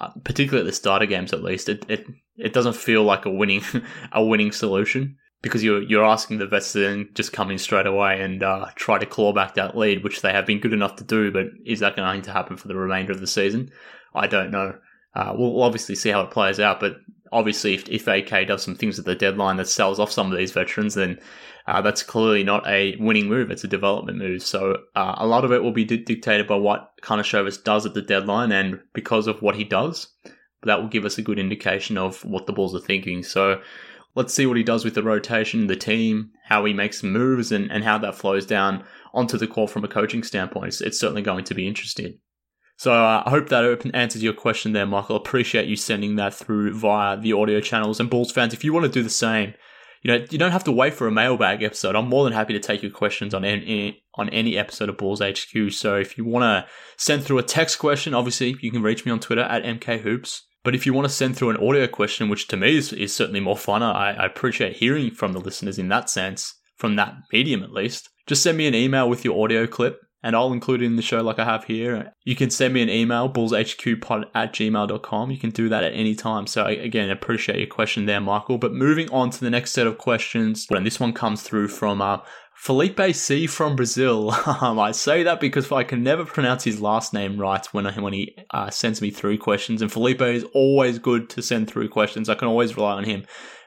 uh, particularly at the starter games, at least, it it, it doesn't feel like a winning [laughs] a winning solution because you're you're asking the vets to then just come in straight away and uh, try to claw back that lead, which they have been good enough to do. But is that going to happen for the remainder of the season? I don't know. Uh, we'll obviously see how it plays out, but obviously, if, if AK does some things at the deadline that sells off some of these veterans, then uh, that's clearly not a winning move. It's a development move. So uh, a lot of it will be di- dictated by what Karnisovas does at the deadline, and because of what he does, that will give us a good indication of what the Bulls are thinking. So let's see what he does with the rotation, the team, how he makes moves, and, and how that flows down onto the court from a coaching standpoint. It's, it's certainly going to be interesting. So uh, I hope that answers your question there, Michael. Appreciate you sending that through via the audio channels. And Bulls fans, if you want to do the same, you know you don't have to wait for a mailbag episode. I'm more than happy to take your questions on any on any episode of Bulls HQ. So if you want to send through a text question, obviously you can reach me on Twitter at mkhoops. But if you want to send through an audio question, which to me is, is certainly more fun, I, I appreciate hearing from the listeners in that sense, from that medium at least. Just send me an email with your audio clip and I'll include it in the show like I have here. You can send me an email, bullshqpod at gmail.com. You can do that at any time. So again, appreciate your question there, Michael. But moving on to the next set of questions, and this one comes through from uh, Felipe C from Brazil. [laughs] Um, I say that because I can never pronounce his last name right when when he uh, sends me through questions. And Felipe is always good to send through questions. I can always rely on him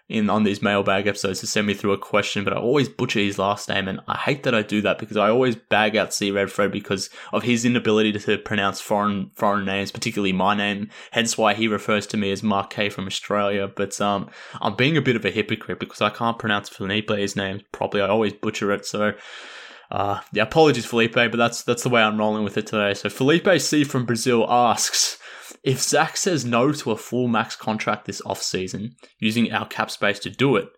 in on these mailbag episodes to send me through a question, but I always butcher his last name, and I hate that I do that because I always bag out C Red Fred because of his inability to pronounce foreign foreign names, particularly my name. Hence why he refers to me as Mark K from Australia. But um, I'm being a bit of a hypocrite because I can't pronounce Felipe's name properly. I always butcher it, so. Uh, yeah, apologies, Felipe, but that's that's the way I'm rolling with it today. So Felipe C from Brazil asks, if Zach says no to a full max contract this offseason, using our cap space to do it,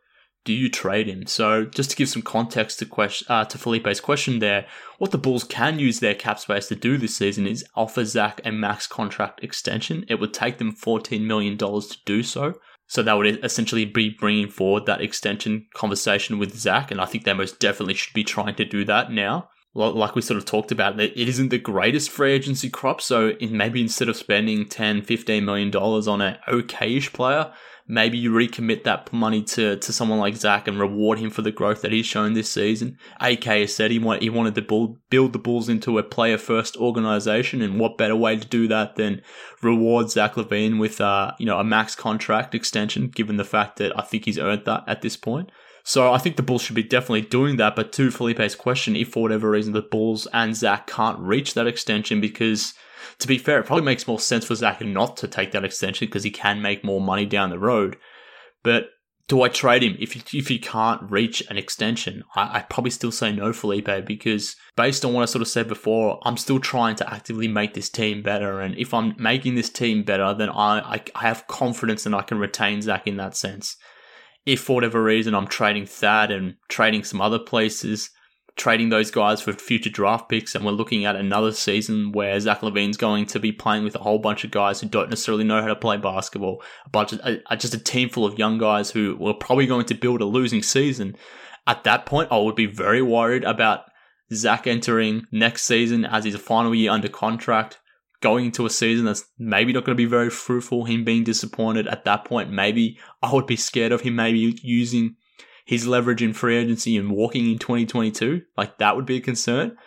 do you trade him? So, just to give some context to question uh, to Felipe's question there, what the Bulls can use their cap space to do this season is offer Zach a max contract extension. It would take them $14 million to do so. So that would essentially be bringing forward that extension conversation with Zach, and I think they most definitely should be trying to do that now like we sort of talked about, that it isn't the greatest free agency crop. So maybe instead of spending 10, 15 million dollars on an okayish player, maybe you recommit that money to, to someone like Zach and reward him for the growth that he's shown this season. AK has said he, want, he wanted to build, build the Bulls into a player first organization. And what better way to do that than reward Zach LaVine with, uh, you know, a max contract extension, given the fact that I think he's earned that at this point. So I think the Bulls should be definitely doing that. But to Felipe's question, if for whatever reason the Bulls and Zach can't reach that extension, because to be fair, it probably makes more sense for Zach not to take that extension because he can make more money down the road. But do I trade him if if you can't reach an extension? I, I probably still say no, Felipe, because based on what I sort of said before, I'm still trying to actively make this team better. And if I'm making this team better, then I, I, I have confidence and I can retain Zach in that sense if for whatever reason I'm trading Thad and trading some other places, trading those guys for future draft picks, and we're looking at another season where Zach LaVine's going to be playing with a whole bunch of guys who don't necessarily know how to play basketball, a bunch of, a, just a team full of young guys who were probably going to build a losing season. At that point, I would be very worried about Zach entering next season as his final year under contract, going into a season that's maybe not going to be very fruitful, him being disappointed at that point, maybe I would be scared of him maybe using his leverage in free agency and walking in 2022. Like that would be a concern.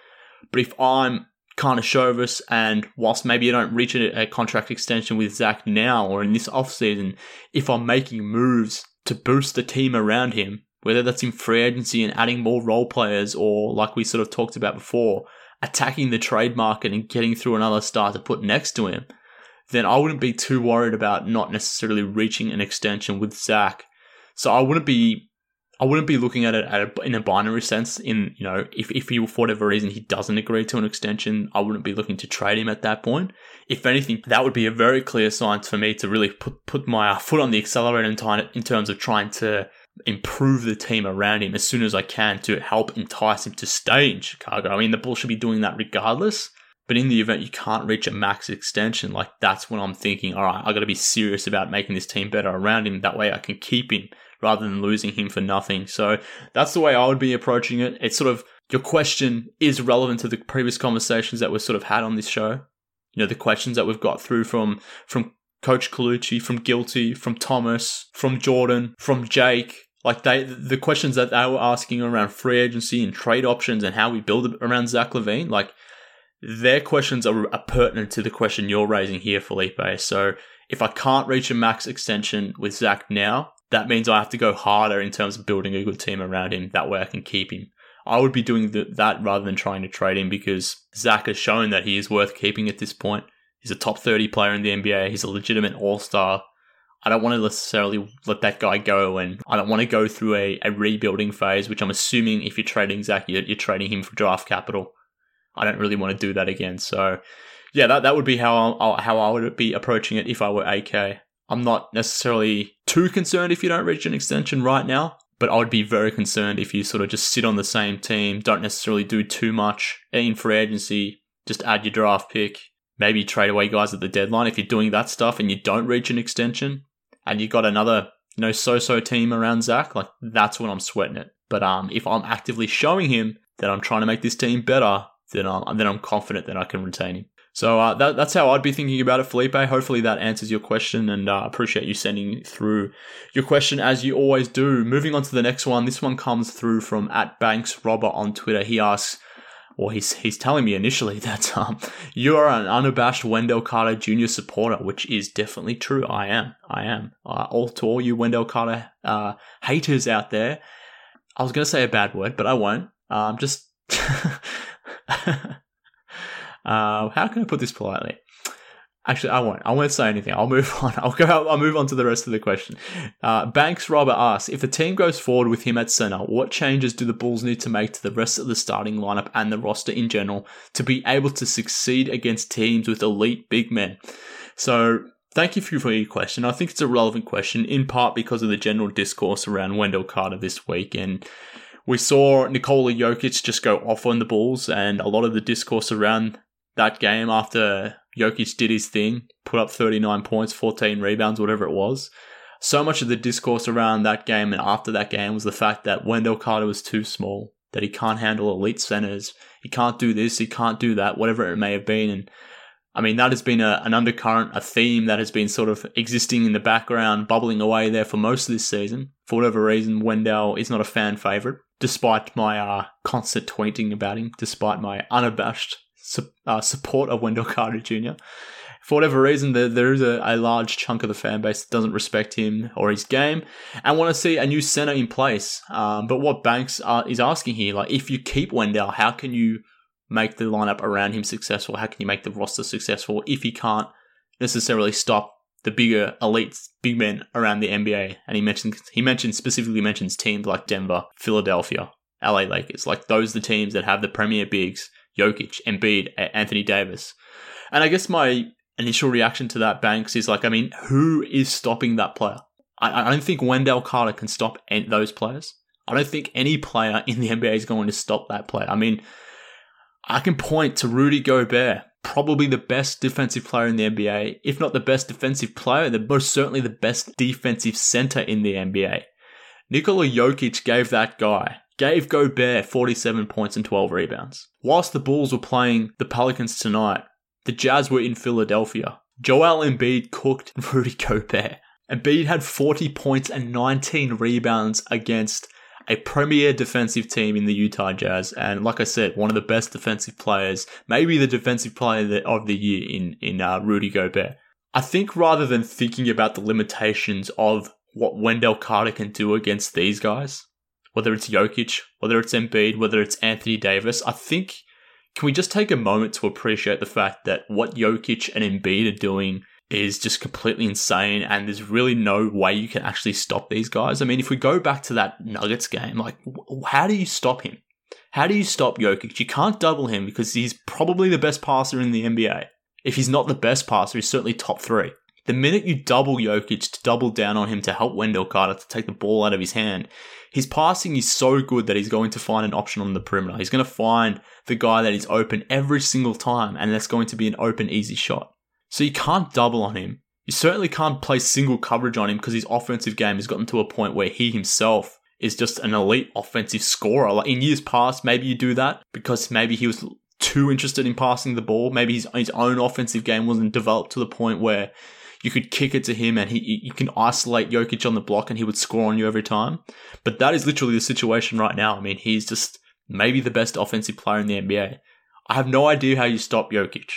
But if I'm Karnisovas and whilst maybe I don't reach a, a contract extension with Zach now or in this offseason, if I'm making moves to boost the team around him, whether that's in free agency and adding more role players or like we sort of talked about before, attacking the trade market and getting through another star to put next to him, then I wouldn't be too worried about not necessarily reaching an extension with Zach. So I wouldn't be I wouldn't be looking at it at a, in a binary sense. In you know, if if he for whatever reason he doesn't agree to an extension, I wouldn't be looking to trade him at that point. If anything, that would be a very clear sign for me to really put put my foot on the accelerator in, in terms of trying to improve the team around him as soon as I can to help entice him to stay in Chicago. I mean, the Bulls should be doing that regardless. But in the event you can't reach a max extension, like that's when I'm thinking, all right, I got to be serious about making this team better around him. That way I can keep him rather than losing him for nothing. So that's the way I would be approaching it. It's sort of your question is relevant to the previous conversations that we've sort of had on this show. You know, the questions that we've got through from from Coach Colucci, from Guilty, from Thomas, from Jordan, from Jake, like they, the questions that they were asking around free agency and trade options and how we build around Zach LaVine, like their questions are, are pertinent to the question you're raising here, Felipe. So if I can't reach a max extension with Zach now, that means I have to go harder in terms of building a good team around him. That way I can keep him. I would be doing the, that rather than trying to trade him because Zach has shown that he is worth keeping at this point. He's a top 30 player in the NBA. He's a legitimate all star. I don't want to necessarily let that guy go, and I don't want to go through a, a rebuilding phase, which I'm assuming if you're trading Zach, you're, you're trading him for draft capital. I don't really want to do that again. So, yeah, that, that would be how I, how I would be approaching it if I were AK. I'm not necessarily too concerned if you don't reach an extension right now, but I would be very concerned if you sort of just sit on the same team, don't necessarily do too much in free agency, just add your draft pick, maybe trade away guys at the deadline. If you're doing that stuff and you don't reach an extension, and you got another you know so-so team around Zach, like that's when I'm sweating it. But um, if I'm actively showing him that I'm trying to make this team better, then I'm then I'm confident that I can retain him. So uh, that, that's how I'd be thinking about it, Felipe. Hopefully that answers your question, and uh, appreciate you sending through your question as you always do. Moving on to the next one. This one comes through from at Banks Robert on Twitter. He asks, or he's he's telling me initially [laughs] that um, you are an unabashed Wendell Carter Jr. supporter, which is definitely true. I am. I am. Uh, all to all you Wendell Carter uh, haters out there. I was going to say a bad word, but I won't. Um, just. [laughs] uh, how can I put this politely? Actually, I won't. I won't say anything. I'll move [laughs] on. I'll go. I'll move on to the rest of the question. Uh, Banks Robert asks if the team goes forward with him at center, what changes do the Bulls need to make to the rest of the starting lineup and the roster in general to be able to succeed against teams with elite big men? So, thank you for your question. I think it's a relevant question in part because of the general discourse around Wendell Carter this week and. We saw Nikola Jokic just go off on the Bulls, and a lot of the discourse around that game after Jokic did his thing, put up 39 points, 14 rebounds, whatever it was. So much of the discourse around that game and after that game was the fact that Wendell Carter was too small, that he can't handle elite centers, he can't do this, he can't do that, whatever it may have been. And I mean, that has been a, an undercurrent, a theme that has been sort of existing in the background, bubbling away there for most of this season. For whatever reason, Wendell is not a fan favorite, despite my uh, constant tweeting about him, despite my unabashed su- uh, support of Wendell Carter Jr. For whatever reason, there, there is a, a, large chunk of the fan base that doesn't respect him or his game and want to see a new center in place. Um, but what Banks uh, is asking here, like, if you keep Wendell, how can you make the lineup around him successful? How can you make the roster successful if he can't necessarily stop the bigger elite big men around the NBA? And he mentioned he mentioned specifically mentions teams like Denver, Philadelphia, LA Lakers, like those are the teams that have the premier bigs Jokic, Embiid, Anthony Davis. And I guess my initial reaction to that, Banks, is like, I mean, who is stopping that player? I, I don't think Wendell Carter can stop any, those players. I don't think any player in the NBA is going to stop that player. I mean, I can point to Rudy Gobert, probably the best defensive player in the NBA, if not the best defensive player, the most certainly the best defensive center in the NBA. Nikola Jokic gave that guy gave Gobert 47 points and 12 rebounds. Whilst the Bulls were playing the Pelicans tonight, the Jazz were in Philadelphia. Joel Embiid cooked [laughs] Rudy Gobert. Embiid had 40 points and 19 rebounds against a premier defensive team in the Utah Jazz, and like I said, one of the best defensive players, maybe the defensive player of the year in in uh, Rudy Gobert. I think rather than thinking about the limitations of what Wendell Carter can do against these guys, whether it's Jokic, whether it's Embiid, whether it's Anthony Davis, I think can we just take a moment to appreciate the fact that what Jokic and Embiid are doing is just completely insane and there's really no way you can actually stop these guys. I mean, if we go back to that Nuggets game, like how do you stop him? How do you stop Jokic? You can't double him because he's probably the best passer in the NBA. If he's not the best passer, he's certainly top three. The minute you double Jokic to double down on him to help Wendell Carter to take the ball out of his hand, his passing is so good that he's going to find an option on the perimeter. He's going to find the guy that is open every single time, and that's going to be an open, easy shot. So you can't double on him. You certainly can't play single coverage on him because his offensive game has gotten to a point where he himself is just an elite offensive scorer. Like in years past, maybe you do that because maybe he was too interested in passing the ball. Maybe his, his own offensive game wasn't developed to the point where you could kick it to him and he you can isolate Jokic on the block and he would score on you every time. But that is literally the situation right now. I mean, he's just maybe the best offensive player in the NBA. I have no idea how you stop Jokic.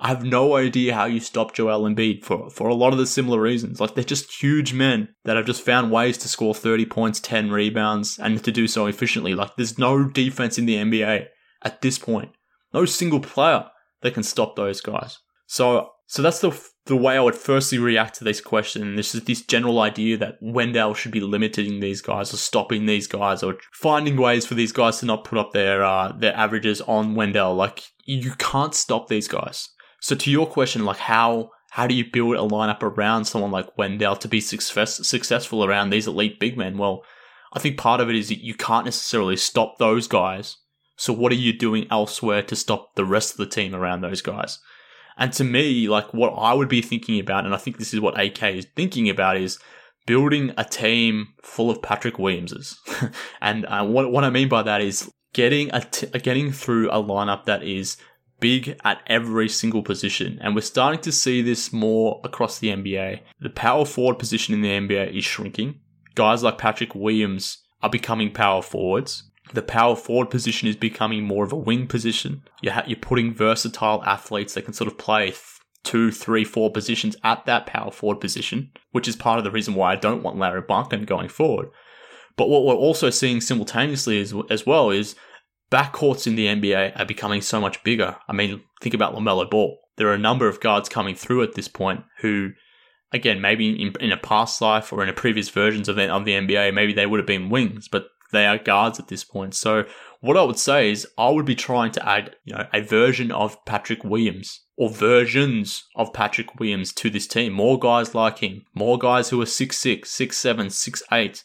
I have no idea how you stop Joel Embiid for, for a lot of the similar reasons. Like they're just huge men that have just found ways to score 30 points, 10 rebounds, and to do so efficiently. Like there's no defense in the NBA at this point. No single player that can stop those guys. So so that's the the way I would firstly react to this question. This is this general idea that Wendell should be limiting these guys or stopping these guys or finding ways for these guys to not put up their uh, their averages on Wendell. Like you can't stop these guys. So to your question, like how how do you build a lineup around someone like Wendell to be success, successful around these elite big men? Well, I think part of it is that you can't necessarily stop those guys. So what are you doing elsewhere to stop the rest of the team around those guys? And to me, like what I would be thinking about, and I think this is what AK is thinking about, is building a team full of Patrick Williamses. [laughs] and uh, what what I mean by that is getting a t- getting through a lineup that is big at every single position. And we're starting to see this more across the NBA. The power forward position in the NBA is shrinking. Guys like Patrick Williams are becoming power forwards. The power forward position is becoming more of a wing position. You're, ha- you're putting versatile athletes that can sort of play th- two, three, four positions at that power forward position, which is part of the reason why I don't want Lauri Bunker going forward. But what we're also seeing simultaneously as, as well is backcourts in the NBA are becoming so much bigger. I mean, think about LaMelo Ball. There are a number of guards coming through at this point who, again, maybe in, in a past life or in a previous versions of the, of the NBA, maybe they would have been wings, but they are guards at this point. So what I would say is I would be trying to add, you know, a version of Patrick Williams or versions of Patrick Williams to this team. More guys like him, more guys who are 6'6, 6'7, 6'8,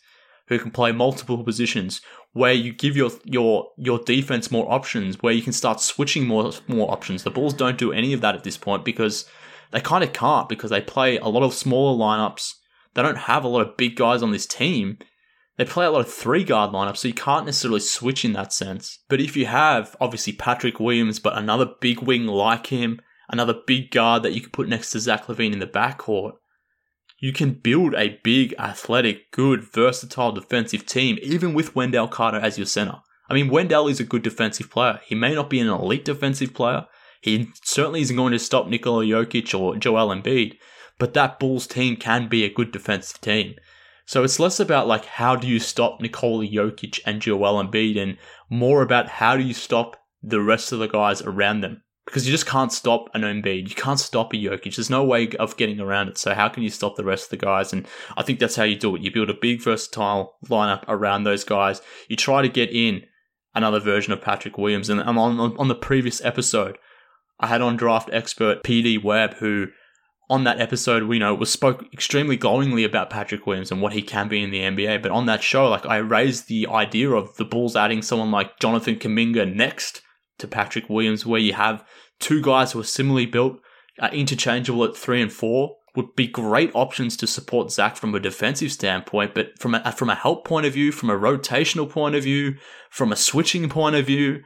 who can play multiple positions, where you give your your your defense more options, where you can start switching more more options. The Bulls don't do any of that at this point because they kind of can't because they play a lot of smaller lineups. They don't have a lot of big guys on this team. They play a lot of three guard lineups, so you can't necessarily switch in that sense. But if you have obviously Patrick Williams, but another big wing like him, another big guard that you can put next to Zach LaVine in the backcourt, you can build a big, athletic, good, versatile defensive team, even with Wendell Carter as your center. I mean, Wendell is a good defensive player. He may not be an elite defensive player. He certainly isn't going to stop Nikola Jokic or Joel Embiid, but that Bulls team can be a good defensive team. So it's less about like how do you stop Nikola Jokic and Joel Embiid and more about how do you stop the rest of the guys around them because you just can't stop an Embiid. You can't stop a Jokic. There's no way of getting around it. So how can you stop the rest of the guys? And I think that's how you do it. You build a big versatile lineup around those guys. You try to get in another version of Patrick Williams. And on on the previous episode, I had on draft expert PD Webb who. On that episode, we know was spoke extremely glowingly about Patrick Williams and what he can be in the NBA. But on that show, like I raised the idea of the Bulls adding someone like Jonathan Kuminga next to Patrick Williams, where you have two guys who are similarly built, uh, interchangeable at three and four, would be great options to support Zach from a defensive standpoint. But from a from a help point of view, from a rotational point of view, from a switching point of view,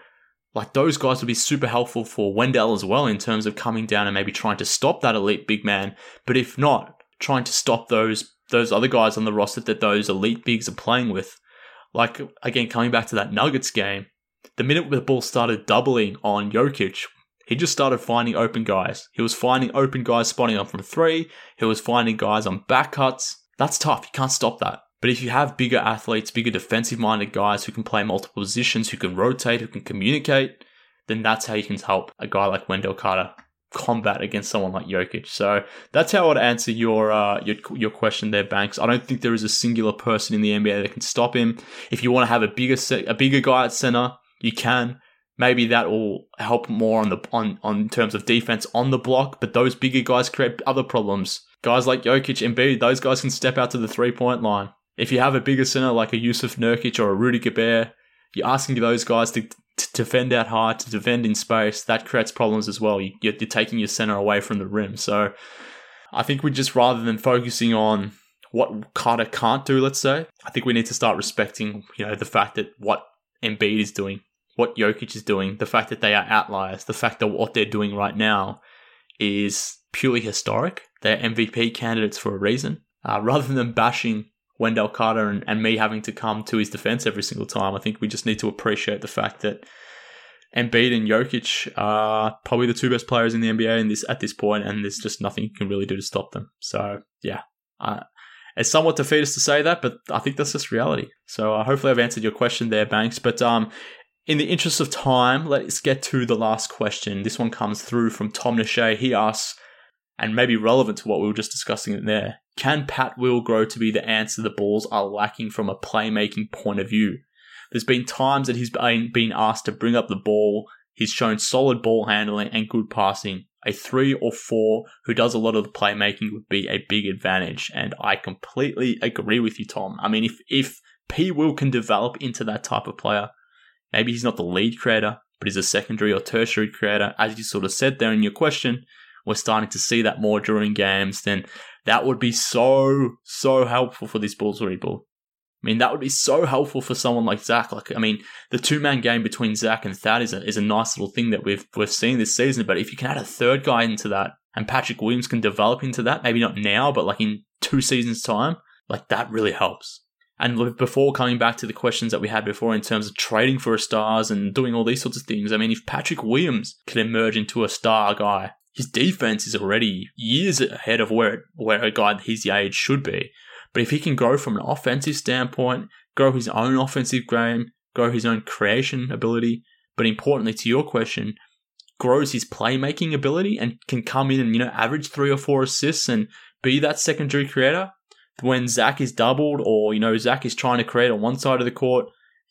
like those guys would be super helpful for Wendell as well in terms of coming down and maybe trying to stop that elite big man. But if not, trying to stop those those other guys on the roster that those elite bigs are playing with. Like again, coming back to that Nuggets game, the minute the ball started doubling on Jokic, he just started finding open guys. He was finding open guys spotting up from three. He was finding guys on back cuts. That's tough. You can't stop that. But if you have bigger athletes, bigger defensive minded guys who can play multiple positions, who can rotate, who can communicate, then that's how you can help a guy like Wendell Carter combat against someone like Jokic. So that's how I would answer your uh, your your question there, Banks. I don't think there is a singular person in the NBA that can stop him. If you want to have a bigger a bigger guy at center, you can. Maybe that will help more on the on on terms of defense on the block, but those bigger guys create other problems. Guys like Jokic and B, those guys can step out to the three point line. If you have a bigger center like a Jusuf Nurkic or a Rudy Gobert, you're asking those guys to, to defend out high, to defend in space. That creates problems as well. You, you're taking your center away from the rim. So I think we just rather than focusing on what Carter can't do, let's say, I think we need to start respecting, you know, the fact that what Embiid is doing what Jokic is doing, the fact that they are outliers, the fact that what they're doing right now is purely historic. They're MVP candidates for a reason. Uh, [laughs] rather than bashing Wendell Carter and, and me having to come to his defense every single time, I think we just need to appreciate the fact that Embiid and Jokic are probably the two best players in the NBA in this at this point, and there's just nothing you can really do to stop them. So yeah, uh, it's somewhat defeatist to say that, but I think that's just reality. So uh, hopefully I've answered your question there, Banks. But um, in the interest of time, let's get to the last question. This one comes through from Tom Nashay. He asks, and maybe relevant to what we were just discussing there, can Pat Will grow to be the answer the Bulls are lacking from a playmaking point of view? There's been times that he's been asked to bring up the ball. He's shown solid ball handling and good passing. A three or four who does a lot of the playmaking would be a big advantage. And I completely agree with you, Tom. I mean, if, if P. Will can develop into that type of player, maybe he's not the lead creator, but he's a secondary or tertiary creator. As you sort of said there in your question, we're starting to see that more during games, then that would be so, so helpful for this Bulls rebuild. I mean, that would be so helpful for someone like Zach. Like, I mean, the two man game between Zach and Thad is a, is a nice little thing that we've we've seen this season. But if you can add a third guy into that, and Patrick Williams can develop into that, maybe not now, but like in two seasons' time, like that really helps. And before coming back to the questions that we had before in terms of trading for a stars and doing all these sorts of things, I mean, if Patrick Williams can emerge into a star guy, his defense is already years ahead of where where a guy his age should be. But if he can grow from an offensive standpoint, grow his own offensive game, grow his own creation ability, but importantly to your question, grows his playmaking ability and can come in and, you know, average three or four assists and be that secondary creator. When Zach is doubled or, you know, Zach is trying to create on one side of the court,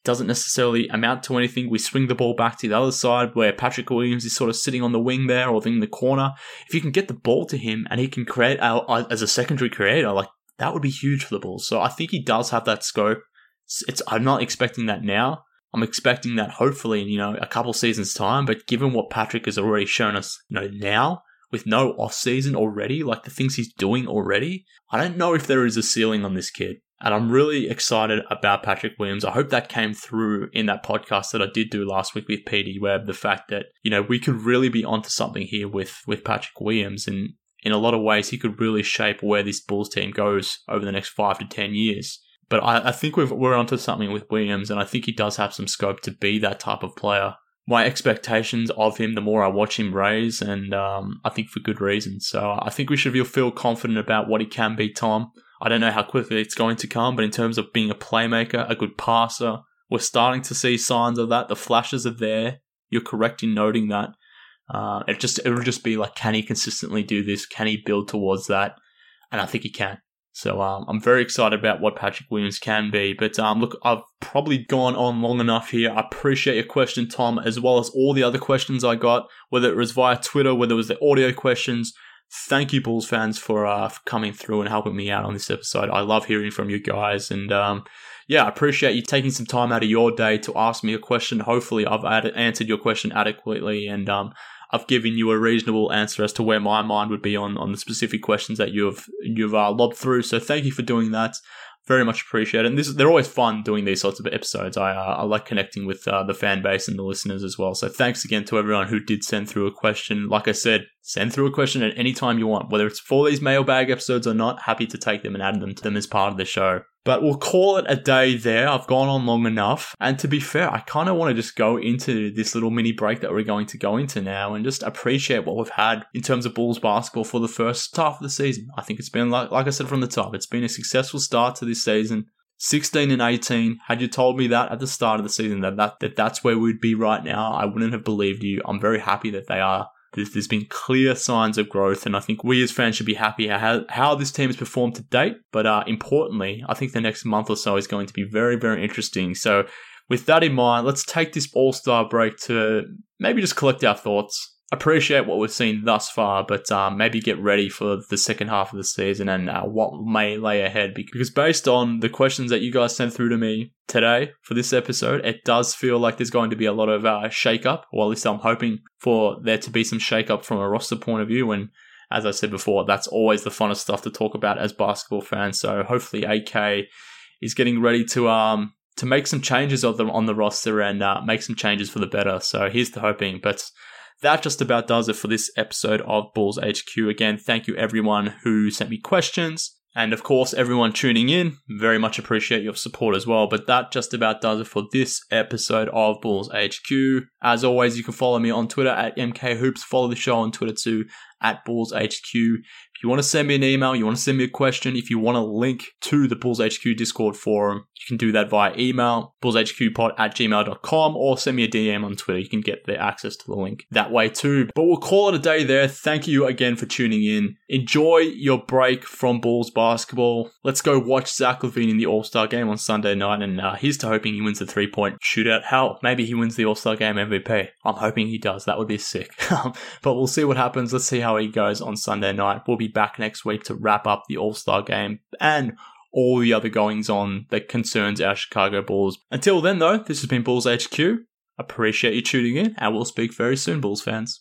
doesn't necessarily amount to anything. We swing the ball back to the other side where Patrick Williams is sort of sitting on the wing there or in the corner. If you can get the ball to him and he can create uh, uh, as a secondary creator, like that would be huge for the Bulls. So I think he does have that scope. It's, it's I'm not expecting that now. I'm expecting that hopefully in you know a couple seasons time. But given what Patrick has already shown us, you know now with no off season already, like the things he's doing already, I don't know if there is a ceiling on this kid. And I'm really excited about Patrick Williams. I hope that came through in that podcast that I did do last week with PD Webb. The fact that, you know, we could really be onto something here with, with Patrick Williams. And in a lot of ways, he could really shape where this Bulls team goes over the next five to 10 years. But I, I think we are onto something with Williams, and I think he does have some scope to be that type of player. My expectations of him, the more I watch him raise, and um, I think for good reason. So I think we should feel confident about what he can be, Tom. I don't know how quickly it's going to come, but in terms of being a playmaker, a good passer, we're starting to see signs of that. The flashes are there. You're correct in noting that. Uh, it just it will just be like, can he consistently do this? Can he build towards that? And I think he can. So um, I'm very excited about what Patrick Williams can be. But um, look, I've probably gone on long enough here. I appreciate your question, Tom, as well as all the other questions I got, whether it was via Twitter, whether it was the audio questions. Thank you, Bulls fans, for, uh, for coming through and helping me out on this episode. I love hearing from you guys, and um, yeah, I appreciate you taking some time out of your day to ask me a question. Hopefully, I've ad- answered your question adequately, and um, I've given you a reasonable answer as to where my mind would be on, on the specific questions that you've you've uh, lobbed through. So thank you for doing that. Very much appreciated. And this they're always fun doing these sorts of episodes. I uh, I like connecting with uh, the fan base and the listeners as well. So thanks again to everyone who did send through a question. Like I said, send through a question at any time you want, whether it's for these mailbag episodes or not. Happy to take them and add them to them as part of the show. But we'll call it a day there. I've gone on long enough. And to be fair, I kind of want to just go into this little mini break that we're going to go into now and just appreciate what we've had in terms of Bulls basketball for the first half of the season. I think it's been, like, like I said from the top, it's been a successful start to this season. 16 and 18. Had you told me that at the start of the season that, that, that that's where we'd be right now, I wouldn't have believed you. I'm very happy that they are there's been clear signs of growth, and I think we as fans should be happy how, how this team has performed to date. But uh, importantly, I think the next month or so is going to be very, very interesting. So, with that in mind, let's take this All Star break to maybe just collect our thoughts appreciate what we've seen thus far, but um, maybe get ready for the second half of the season and uh, what may lay ahead. Because based on the questions that you guys sent through to me today for this episode, it does feel like there's going to be a lot of uh, shake up, or at least I'm hoping for there to be some shake up from a roster point of view. And as I said before, that's always the funnest stuff to talk about as basketball fans. So hopefully, AK is getting ready to um to make some changes of them on the roster and uh, make some changes for the better. So here's the hoping, but that just about does it for this episode of Bulls HQ. Again, thank you everyone who sent me questions And of course, everyone tuning in, very much appreciate your support as well. But that just about does it for this episode of Bulls HQ. As always, you can follow me on Twitter at MKHoops. Follow the show on Twitter too at Bulls HQ. If you want to send me an email, you want to send me a question, if you want a link to the Bulls HQ Discord forum, can do that via email, bullshqpod at gmail.com, or send me a DM on Twitter. You can get the access to the link that way too. But we'll call it a day there. Thank you again for tuning in. Enjoy your break from Bulls basketball. Let's go watch Zach LaVine in the All Star game on Sunday night, and uh, here's to hoping he wins the three point shootout. Hell, maybe he wins the All Star game MVP. I'm hoping he does. That would be sick. [laughs] but we'll see what happens. Let's see how he goes on Sunday night. We'll be back next week to wrap up the All Star game and all the other goings on that concerns our Chicago Bulls. Until then, though, this has been Bulls HQ. Appreciate you tuning in, and we'll speak very soon, Bulls fans.